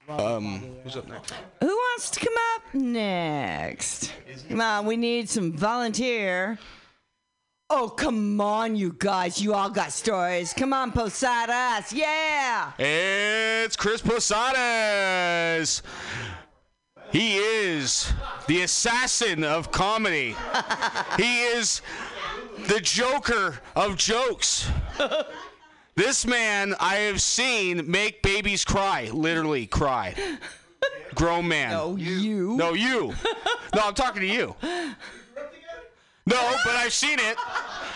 Speaker 32: Um, who's up next?
Speaker 20: Who wants to come up next? Come on, we need some volunteer. Oh, come on, you guys. You all got stories. Come on, Posadas. Yeah.
Speaker 32: It's Chris Posadas. He is the assassin of comedy. he is the Joker of jokes. This man I have seen make babies cry, literally cry. Grown man.
Speaker 20: No, you.
Speaker 32: No, you. No, I'm talking to you. No, but I've seen it.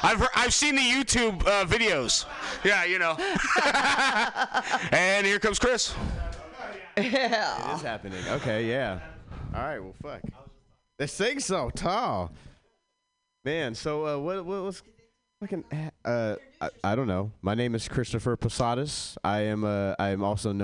Speaker 32: I've heard, I've seen the YouTube uh, videos. Yeah, you know. and here comes Chris.
Speaker 20: Yeah.
Speaker 27: It is happening. Okay, yeah. All right, well, fuck. This thing's so tall. Man, so uh, what, what was fucking, uh, I, I don't know. My name is Christopher Posadas. I am, uh, I am also known